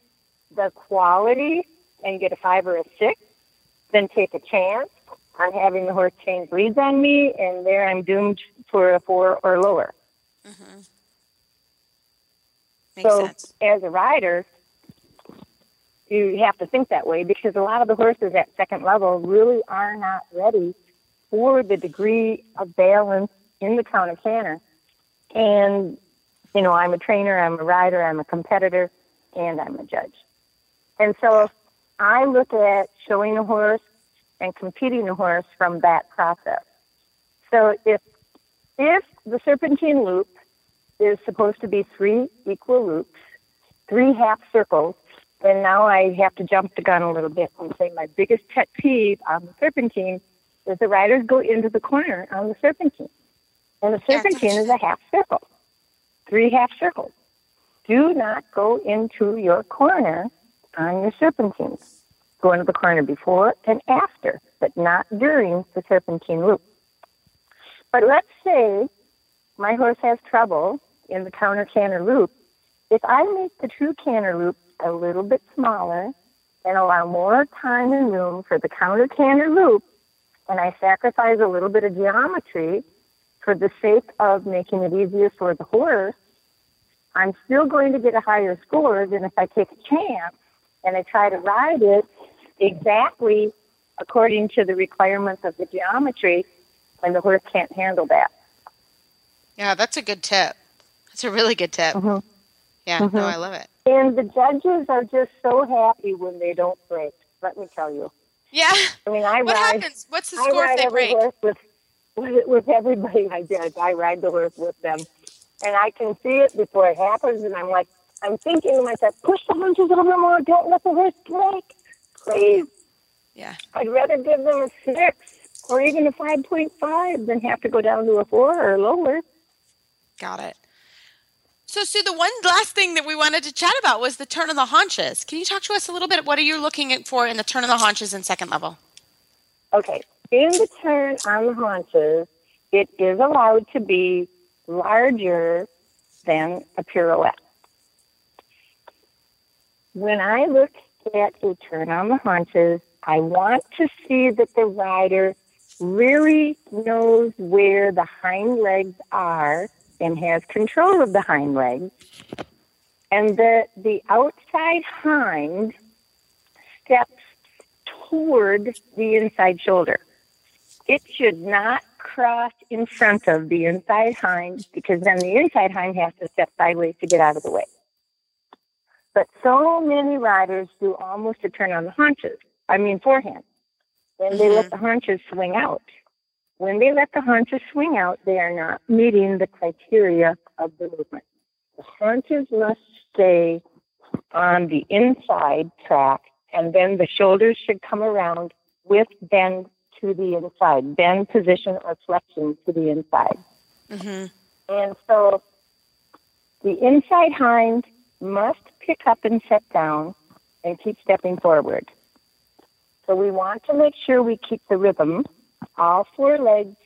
the quality and get a five or a six than take a chance on having the horse change leads on me, and there I'm doomed for a four or lower. Mm-hmm. So, sense. as a rider, you have to think that way because a lot of the horses at second level really are not ready for the degree of balance in the counter canter. And, you know, I'm a trainer, I'm a rider, I'm a competitor, and I'm a judge. And so I look at showing a horse and competing horse from that process. So if if the serpentine loop is supposed to be three equal loops, three half circles, then now I have to jump the gun a little bit and say my biggest pet peeve on the serpentine is the riders go into the corner on the serpentine. And the serpentine is a half circle, three half circles. Do not go into your corner on your serpentine. Go to the corner before and after, but not during the serpentine loop. But let's say my horse has trouble in the counter canter loop. If I make the true canter loop a little bit smaller and allow more time and room for the counter canter loop, and I sacrifice a little bit of geometry for the sake of making it easier for the horse, I'm still going to get a higher score than if I take a chance and I try to ride it exactly according to the requirements of the geometry when the horse can't handle that. Yeah, that's a good tip. That's a really good tip. Mhm. Yeah, Mhm. no, I love it. And the judges are just so happy when they don't break. Let me tell you. Yeah. I mean, I What ride. happens? What's the I score if they break? horse with, with with everybody I judge. I ride the horse with them, and I can see it before it happens. And I'm like, I'm thinking to myself, push the haunches a little bit more. Don't let the horse break, please. Yeah. I'd rather give them a six or even a five point five than have to go down to a four or lower. Got it. So, Sue, the one last thing that we wanted to chat about was the turn of the haunches. Can you talk to us a little bit? What are you looking for in the turn of the haunches in second level? Okay, in the turn on the haunches, it is allowed to be larger than a pirouette. When I look at a turn on the haunches, I want to see that the rider really knows where the hind legs are and has control of the hind legs, and that the outside hind steps toward the inside shoulder. It should not cross in front of the inside hind because then the inside hind has to step sideways to get out of the way. But so many riders do almost a turn on the haunches, I mean forehand, and they let the haunches swing out. When they let the haunches swing out, they are not meeting the criteria of the movement. The haunches must stay on the inside track, and then the shoulders should come around with bend to the inside, bend position or flexion to the inside. Mm-hmm. And so the inside hind must pick up and set down and keep stepping forward. So we want to make sure we keep the rhythm, all four legs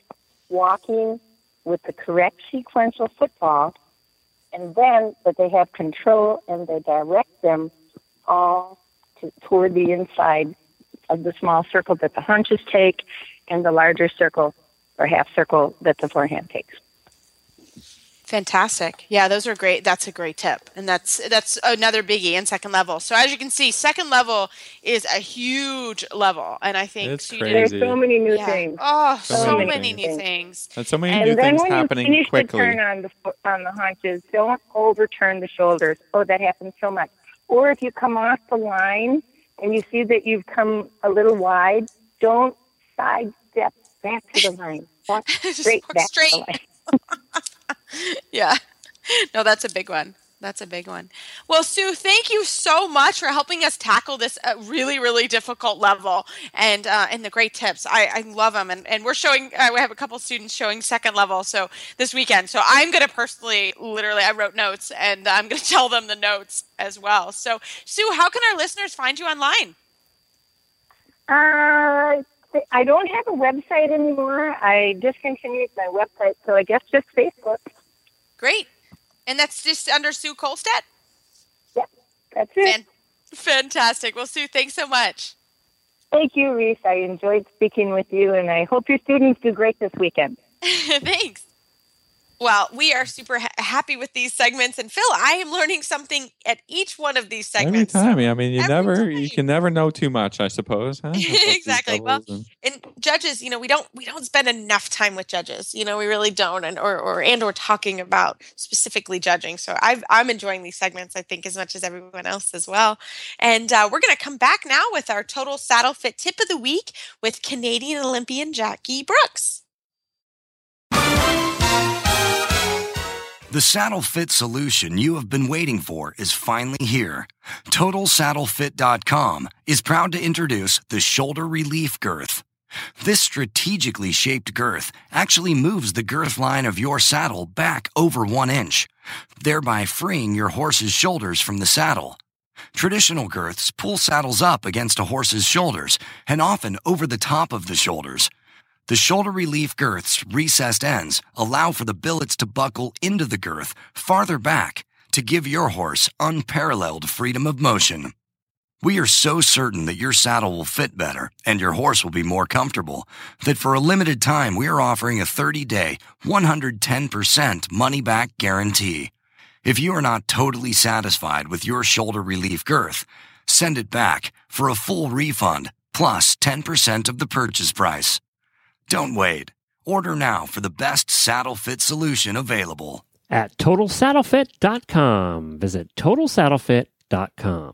walking with the correct sequential footfall, and then that they have control and they direct them all to, toward the inside of the small circle that the haunches take and the larger circle or half circle that the forehand takes. Fantastic. Yeah, those are great. That's a great tip. And that's that's another biggie in second level. So as you can see, second level is a huge level. And I think It's crazy. There's so many new yeah. things. Oh, So so, many many, things. new things. And so many And new then things when happening you finish quickly. the turn on the fo- on the haunches, don't overturn the shoulders. Oh, that happens so much. Or if you come off the line and you see that you've come a little wide, don't sidestep back to the line. <laughs> Walk Just straight walk back straight. to the line. <laughs> <laughs> Yeah. No, that's a big one. That's a big one. Well, Sue, thank you so much for helping us tackle this uh, really, really difficult level and uh, and the great tips. I, I love them, and, and we're showing. Uh, we have a couple students showing second level, so this weekend. So I'm going to personally, literally, I wrote notes, and I'm going <laughs> to tell them the notes as well. So Sue, how can our listeners find you online? Uh, I don't have a website anymore. I discontinued my website, so I guess just Facebook. Great. And that's just under Sue Kolstad? Yep, that's it. Fan- fantastic. Well, Sue, thanks so much. Thank you, Reese. I enjoyed speaking with you, and I hope your students do great this weekend. <laughs> thanks. Well, we are super ha- happy with these segments, and Phil, I am learning something at each one of these segments. Every time, I mean, you never, time. you can never know too much, I suppose. Huh? <laughs> Exactly. Well, and- and judges you know we don't we don't spend enough time with judges you know we really don't and or, or and or talking about specifically judging so I've, i'm enjoying these segments i think as much as everyone else as well and uh, we're going to come back now with our total saddle fit tip of the week with canadian olympian jackie brooks The saddle fit solution you have been waiting for is finally here. TotalSaddleFit.com is proud to introduce the Shoulder Relief Girth. This strategically shaped girth actually moves the girth line of your saddle back over one inch, thereby freeing your horse's shoulders from the saddle. Traditional girths pull saddles up against a horse's shoulders and often over the top of the shoulders. The shoulder relief girth's recessed ends allow for the billets to buckle into the girth farther back to give your horse unparalleled freedom of motion. We are so certain that your saddle will fit better and your horse will be more comfortable that for a limited time we are offering a 30 day, 110% money back guarantee. If you are not totally satisfied with your shoulder relief girth, send it back for a full refund plus 10% of the purchase price. Don't wait. Order now for the best saddle fit solution available. At TotalSaddleFit.com. Visit TotalSaddleFit.com.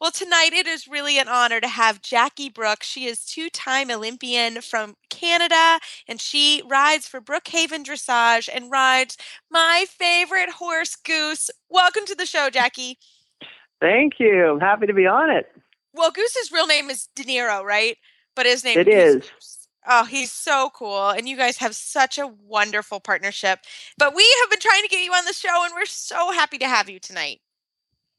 Well, tonight it is really an honor to have Jackie Brooks. She is two-time Olympian from Canada, and she rides for Brookhaven Dressage and rides my favorite horse, Goose. Welcome to the show, Jackie. Thank you. I'm happy to be on it. Well, Goose's real name is De Niro, right? But his name It is. Oh, he's so cool. And you guys have such a wonderful partnership. But we have been trying to get you on the show, and we're so happy to have you tonight.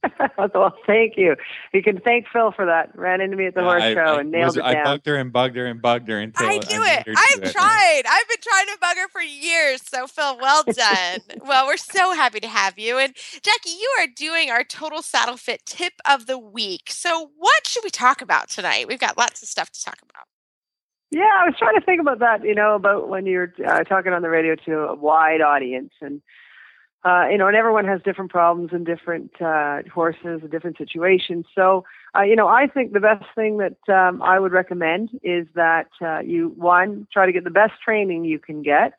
<laughs> well, thank you. You can thank Phil for that. Ran into me at the horse I, show I and nailed was- it I bugged her and bugged her and bugged her until I do made it. I've it. tried. I've been trying to bug her for years. So, Phil, well <laughs> done. well, we're so happy to have you. And Jackie, you are doing our total saddle fit tip of the week. So, what should we talk about tonight? We've got lots of stuff to talk about. Yeah, I was trying to think about that, you know, about when you're uh, talking on the radio to a wide audience. And, uh, you know, and everyone has different problems and different uh, horses and different situations. So, uh, you know, I think the best thing that um, I would recommend is that uh, you, one, try to get the best training you can get.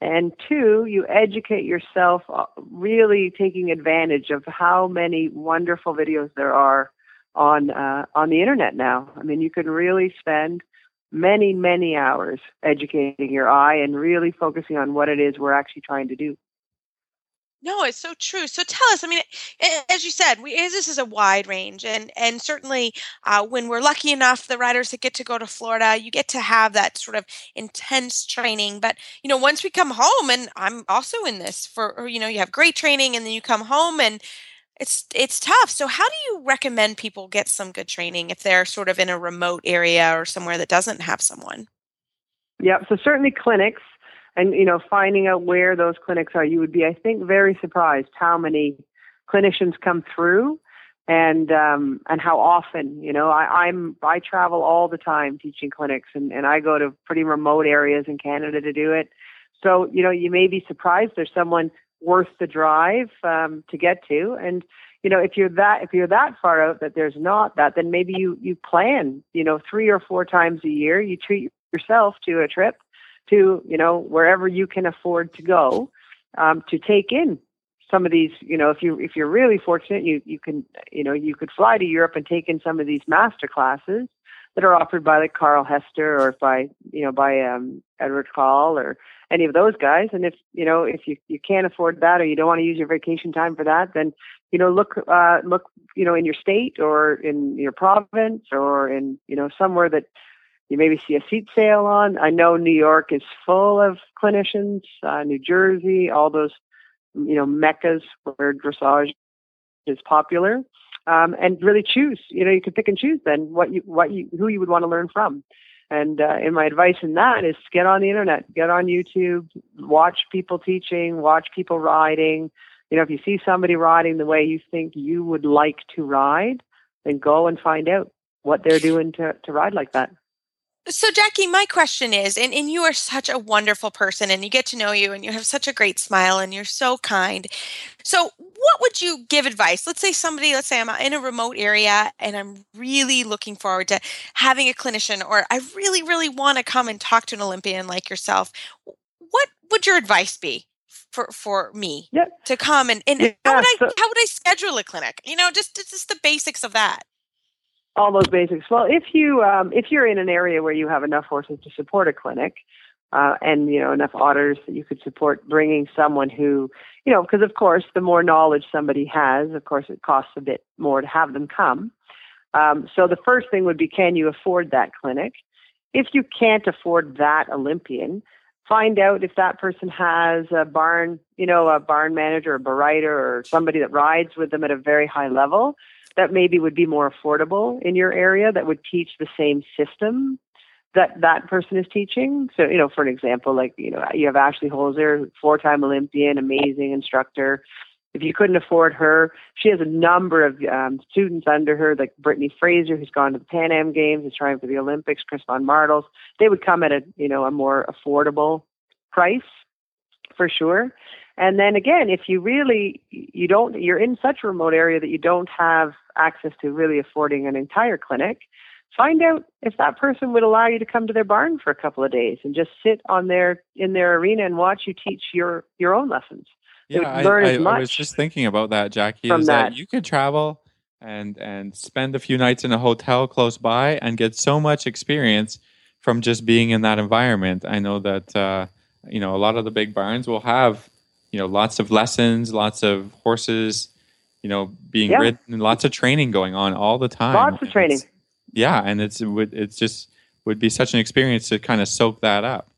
And two, you educate yourself, uh, really taking advantage of how many wonderful videos there are on uh, on the internet now. I mean, you can really spend many, many hours educating your eye and really focusing on what it is we're actually trying to do. No, it's so true. So tell us. I mean, as you said, we this is a wide range, and and certainly uh, when we're lucky enough, the riders that get to go to Florida, you get to have that sort of intense training. But you know, once we come home, and I'm also in this for or, you know, you have great training, and then you come home, and it's it's tough. So how do you recommend people get some good training if they're sort of in a remote area or somewhere that doesn't have someone? Yeah, so certainly clinics and you know finding out where those clinics are you would be i think very surprised how many clinicians come through and um and how often you know. I i'm i travel all the time teaching clinics and and i go to pretty remote areas in canada to do it. So you know you may be surprised there's someone worth the drive um to get to. And you know if you're that if you're that far out that there's not that then maybe you you plan you know three or four times a year you treat yourself to a trip to you know wherever you can afford to go um, to take in some of these you know if you if you're really fortunate you you can you know you could fly to Europe and take in some of these master classes that are offered by like Carl Hester or by you know by um, Edward Gal or any of those guys. And if you know if you you can't afford that or you don't want to use your vacation time for that, then you know look uh, look you know in your state or in your province or in you know somewhere that you maybe see a seat sale on. I know New York is full of clinicians, uh, New Jersey, all those you know meccas where dressage is popular um, and really choose. You know, you can pick and choose then what you what you who you would want to learn from. And uh, and my advice in that is get on the internet, get on YouTube, watch people teaching, watch people riding. You know, if you see somebody riding the way you think you would like to ride, then go and find out what they're doing to, to ride like that. So, Jackie, my question is, and, and you are such a wonderful person, and you get to know you, and you have such a great smile, and you're so kind. So, what would you give advice? Let's say somebody, let's say I'm in a remote area and I'm really looking forward to having a clinician, or I really, really want to come and talk to an Olympian like yourself. What would your advice be? For, for me to come and, and yeah, how would I so, how would I schedule a clinic? You know, just just the basics of that all those basics. Well, if you um, if you're in an area where you have enough horses to support a clinic, uh, and you know enough otters that you could support bringing someone who you know because of course the more knowledge somebody has, of course it costs a bit more to have them come. Um, so the first thing would be can you afford that clinic? If you can't afford that Olympian, find out if that person has a barn, you know, a barn manager, a rider, or somebody that rides with them at a very high level that maybe would be more affordable in your area that would teach the same system that that person is teaching. So, you know, for an example, like, you know, you have Ashley Holzer, four time Olympian, amazing instructor. If you couldn't afford her, she has a number of um, students under her, like Brittany Fraser, who's gone to the Pan Am Games, is trying for the Olympics, Chris von Martels. They would come at a, you know, a more affordable price for sure. And then again, if you really you don't you're in such a remote area that you don't have access to really affording an entire clinic, find out if that person would allow you to come to their barn for a couple of days and just sit on their in their arena and watch you teach your your own lessons. Yeah, I, I, I, was just thinking about that, Jackie. Is that. that you could travel and and spend a few nights in a hotel close by and get so much experience from just being in that environment. I know that uh, you know a lot of the big barns will have you know lots of lessons, lots of horses, you know, being yeah. ridden, lots of training going on all the time. Lots of training. It's, yeah, and it's it would it's just would be such an experience to kind of soak that up.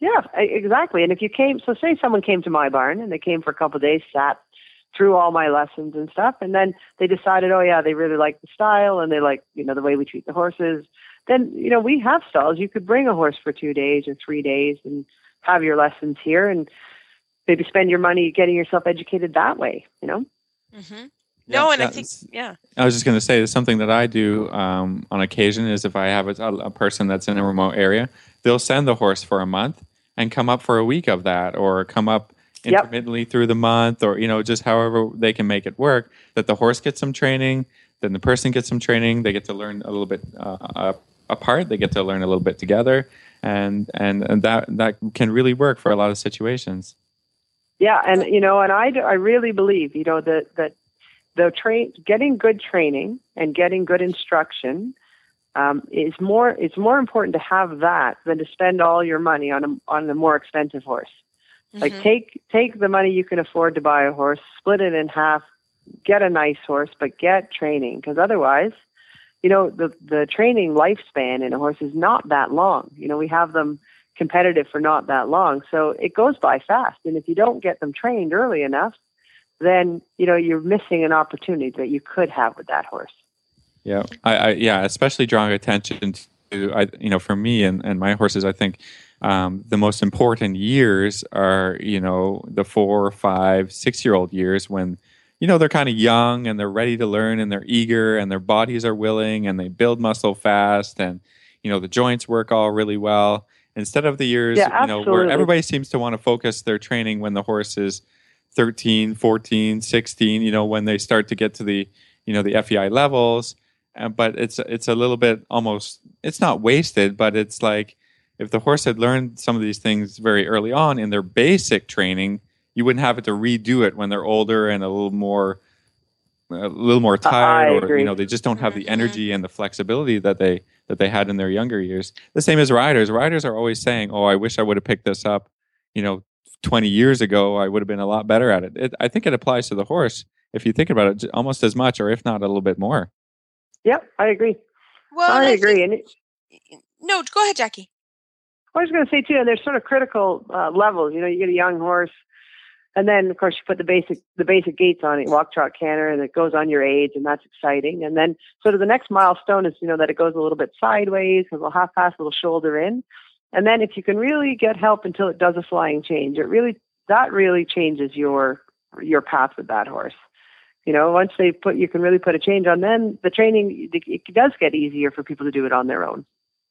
Yeah, exactly. And if you came, so say someone came to my barn and they came for a couple of days, sat through all my lessons and stuff, and then they decided, oh yeah, they really like the style and they like you know the way we treat the horses. Then you know we have stalls. You could bring a horse for two days or three days and have your lessons here, and maybe spend your money getting yourself educated that way, you know? Mm-hmm. Yeah, no, and I think, yeah. I was just going to say, something that I do um, on occasion is if I have a, a, person that's in a remote area, they'll send the horse for a month and come up for a week of that, or come up intermittently yep. through the month, or you know, just however they can make it work. That the horse gets some training, then the person gets some training. They get to learn a little bit uh, apart. They get to learn a little bit together, and and and that that can really work for a lot of situations. Yeah, and you know, and I I really believe you know that that the train getting good training and getting good instruction um, is more it's more important to have that than to spend all your money on a on a more expensive horse. Mm-hmm. Like take take the money you can afford to buy a horse, split it in half, get a nice horse, but get training because otherwise, you know, the the training lifespan in a horse is not that long. You know, we have them competitive for not that long. So it goes by fast. And if you don't get them trained early enough, then you know you're missing an opportunity that you could have with that horse. Yeah, I, I yeah, especially drawing attention to I, you know, for me and, and my horses, I think um, the most important years are you know the four, five, six year old years when you know they're kind of young and they're ready to learn and they're eager and their bodies are willing and they build muscle fast and you know the joints work all really well instead of the years yeah, you know where everybody seems to want to focus their training when the horse is 13 14 16 you know when they start to get to the you know the fei levels. Uh, but it's it's a little bit almost it's not wasted but it's like if the horse had learned some of these things very early on in their basic training you wouldn't have it to redo it when they're older and a little more a little more I tired, or you know, they just don't have the Mhm. energy and the flexibility that they that they had in their younger years. The same as riders. Riders are always saying, "Oh, I wish I would have picked this up." You know, 20 years ago, I would have been a lot better at it. it. I think it applies to the horse if you think about it, almost as much, or if not a little bit more. Yep, I agree. Well, and I think- agree. And it, no, go ahead, Jackie. I was going to say too, and there's sort of critical uh, levels. You know, you get a young horse, and then of course you put the basic the basic gaits on it, walk, trot, canter, and it goes on your age, and that's exciting. And then sort of the next milestone is you know that it goes a little bit sideways, a little half pass, a little shoulder in, and then if you can really get help until it does a flying change, it really that really changes your your path with that horse. You know, once they put you can really put a change on, then the training it, does get easier for people to do it on their own.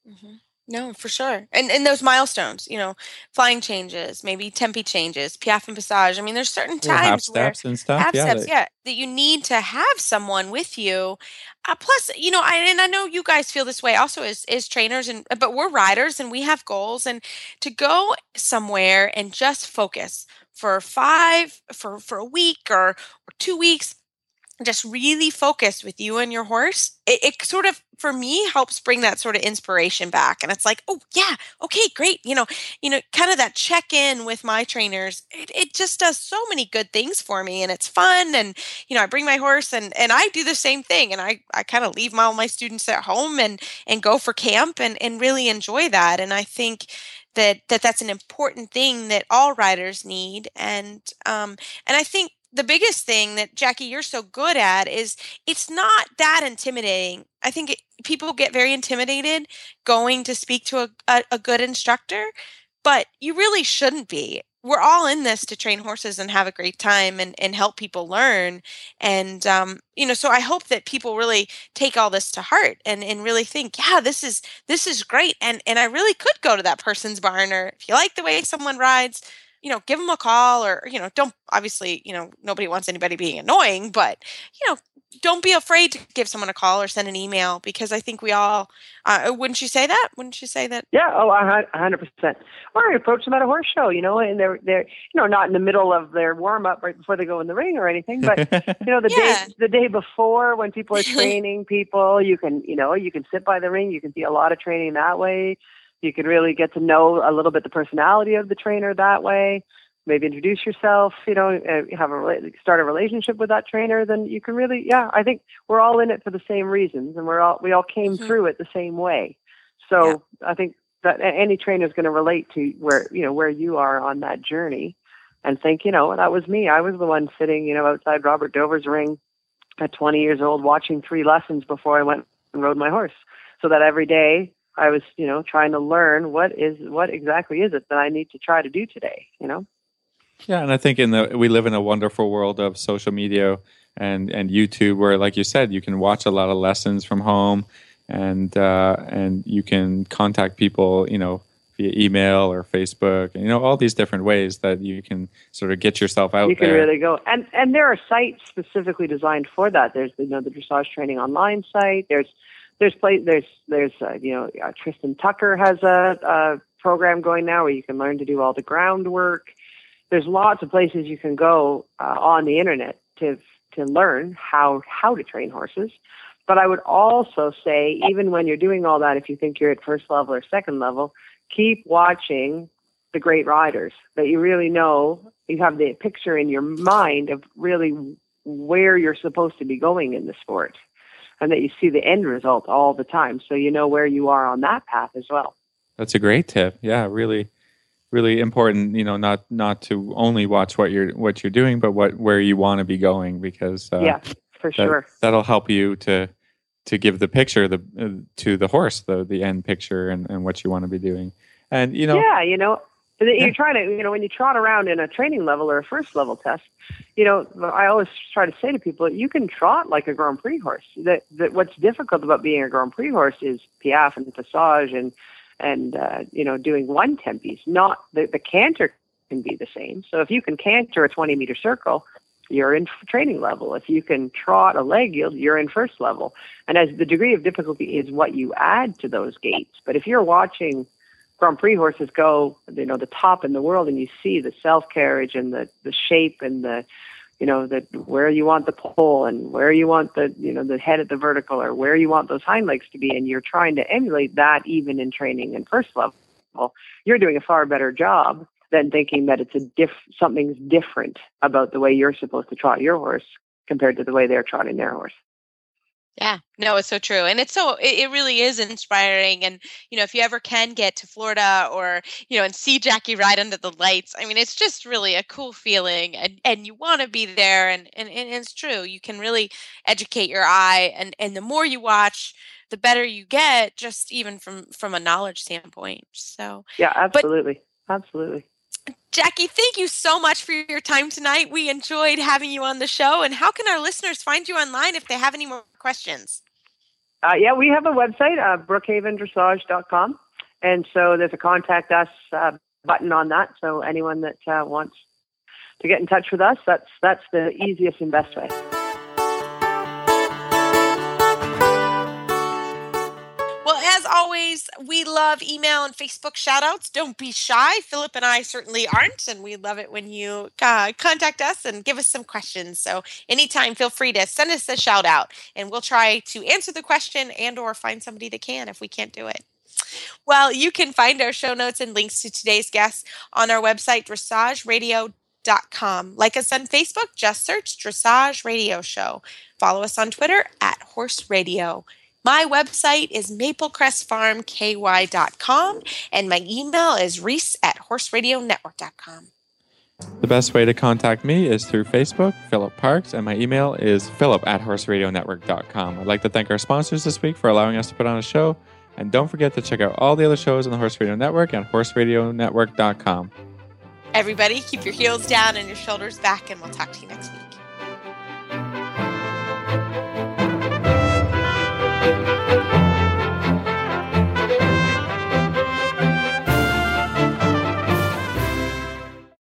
hmm No, for sure. And and those milestones, you know, flying changes, maybe tempi changes, piaffe and passage. I mean, there's certain half times where steps and stuff. half yeah, steps, they- yeah, that you need to have someone with you. Uh, plus, you know, I, and I know you guys feel this way also as as trainers, and but we're riders and we have goals, and to go somewhere and just focus for five for for a week or, or two weeks just really focus with you and your horse it, it sort of for me helps bring that sort of inspiration back and it's like oh yeah okay great you know you know kind of that check in with my trainers it, it just does so many good things for me and it's fun and you know i bring my horse and and i do the same thing and i i kind of leave my, all my students at home and and go for camp and and really enjoy that and i think that that that's an important thing that all riders need and um and i think the biggest thing that Jackie you're so good at is it's not that intimidating. I think it, people get very intimidated going to speak to a, a, a good instructor, but you really shouldn't be. We're all in this to train horses and have a great time and, and help people learn. And um, you know, so I hope that people really take all this to heart and, and really think, yeah, this is this is great. And and I really could go to that person's barn or if you like the way someone rides, you know, give them a call or, you know, don't obviously, you know, nobody wants anybody being annoying, but, you know, don't be afraid to give someone a call or send an email because I think we all, uh, wouldn't you say that? Wouldn't you say that? Yeah, oh, a hun- hundred percent. Or I approach them at a horse show, you know, and they're they're you know not in the middle of their warm up right before they go in the ring or anything, but you know <laughs> the Yeah. day the day before when people are <laughs> training people, you can you know you can sit by the ring, you can see a lot of training that way. You can really get to know a little bit the personality of the trainer that way. Maybe introduce yourself, you know, uh, have a start a relationship with that trainer. Then you can really, yeah. I think we're all in it for the same reasons, and we're all we all came Mhm. through it the same way. So I think that any trainer is going to relate to where you know where you are on that journey, and think, you know, that was me. I was the one sitting, you know, outside Robert Dover's ring at 20 years old, watching three lessons before I went and rode my horse. So that every day I was, you know, trying to learn what is what exactly is it that I need to try to do today. You know. Yeah, and I think in the we live in a wonderful world of social media and and YouTube, where, like you said, you can watch a lot of lessons from home, and uh, and you can contact people, you know, via email or Facebook, and you know all these different ways that you can sort of get yourself out there. you can there. really go and and there are sites specifically designed for that there's you know the dressage training online site there's there's play there's there's uh, you know uh, tristan tucker has a, a program going now where you can learn to do all the groundwork. There's lots of places you can go uh, on the internet to to learn how how to train horses. But i would also say even when you're doing all that if you think you're at first level or second level keep watching the great riders that you really know you have the picture in your mind of really where you're supposed to be going in the sport and that you see the end result all the time so you know where you are on that path as well That's a great tip. Yeah, really, really important. You know, not not to only watch what you're what you're doing, but what where you want to be going, because uh, yeah for that, sure that'll help you to to give the picture the uh, to the horse the the end picture and, and what you want to be doing. And you know, yeah you know that Yeah. you're trying to you know when you trot around in a training level or a first level test you know i always try to say to people you can trot like a grand prix horse. That that what's difficult about being a grand prix horse is piaffe and passage and and uh, you know doing one tempies not the, the canter can be the same. So if you can canter a 20 meter circle you're in training level. If you can trot a leg yield you're in first level. And as the degree of difficulty is what you add to those gaits. But if you're watching Grand Prix horses go, you know, the top in the world, and you see the self carriage and the the shape and the, you know, the where you want the pole and where you want the, you know, the head at the vertical or where you want those hind legs to be. And you're trying to emulate that even in training and first level. You're doing a far better job than thinking that it's a diff something's different about the way you're supposed to trot your horse compared to the way they're trotting their horse. Yeah, no, it's so true. And it's so, it, it, really is inspiring. And, you know, if you ever can get to Florida or, you know, and see Jackie ride under the lights, I mean, it's just really a cool feeling and, and you want to be there. And, and, and it's true. You can really educate your eye. And, and the more you watch, the better you get, just even from, from a knowledge standpoint. So, yeah, absolutely. But, absolutely. Jackie, thank you so much for your time tonight. We enjoyed having you on the show. And how can our listeners find you online if they have any more questions? Uh, yeah, we have a website, uh, brookhavendressage.com. And so there's a contact us uh, button on that. So anyone that uh, wants to get in touch with us, that's, that's the easiest and best way. Always, we love email and Facebook shout outs. Don't be shy. Philip and I certainly aren't, and we love it when you uh, contact us and give us some questions. So anytime, feel free to send us a shout out, and we'll try to answer the question and or find somebody that can if we can't do it. Well, you can find our show notes and links to today's guests on our website, dressageradio.com. Like us on Facebook, just search Dressage Radio Show. Follow us on Twitter at Horse Radio. My website is maplecrestfarmky.com and my email is reese at horseradionetwork.com. The best way to contact me is through Facebook, Philip Parks, and my email is philip at horseradionetwork.com. I'd like to thank our sponsors this week for allowing us to put on a show. And don't forget to check out all the other shows on the Horse Radio Network at horseradionetwork.com. Everybody, keep your heels down and your shoulders back, and we'll talk to you next week.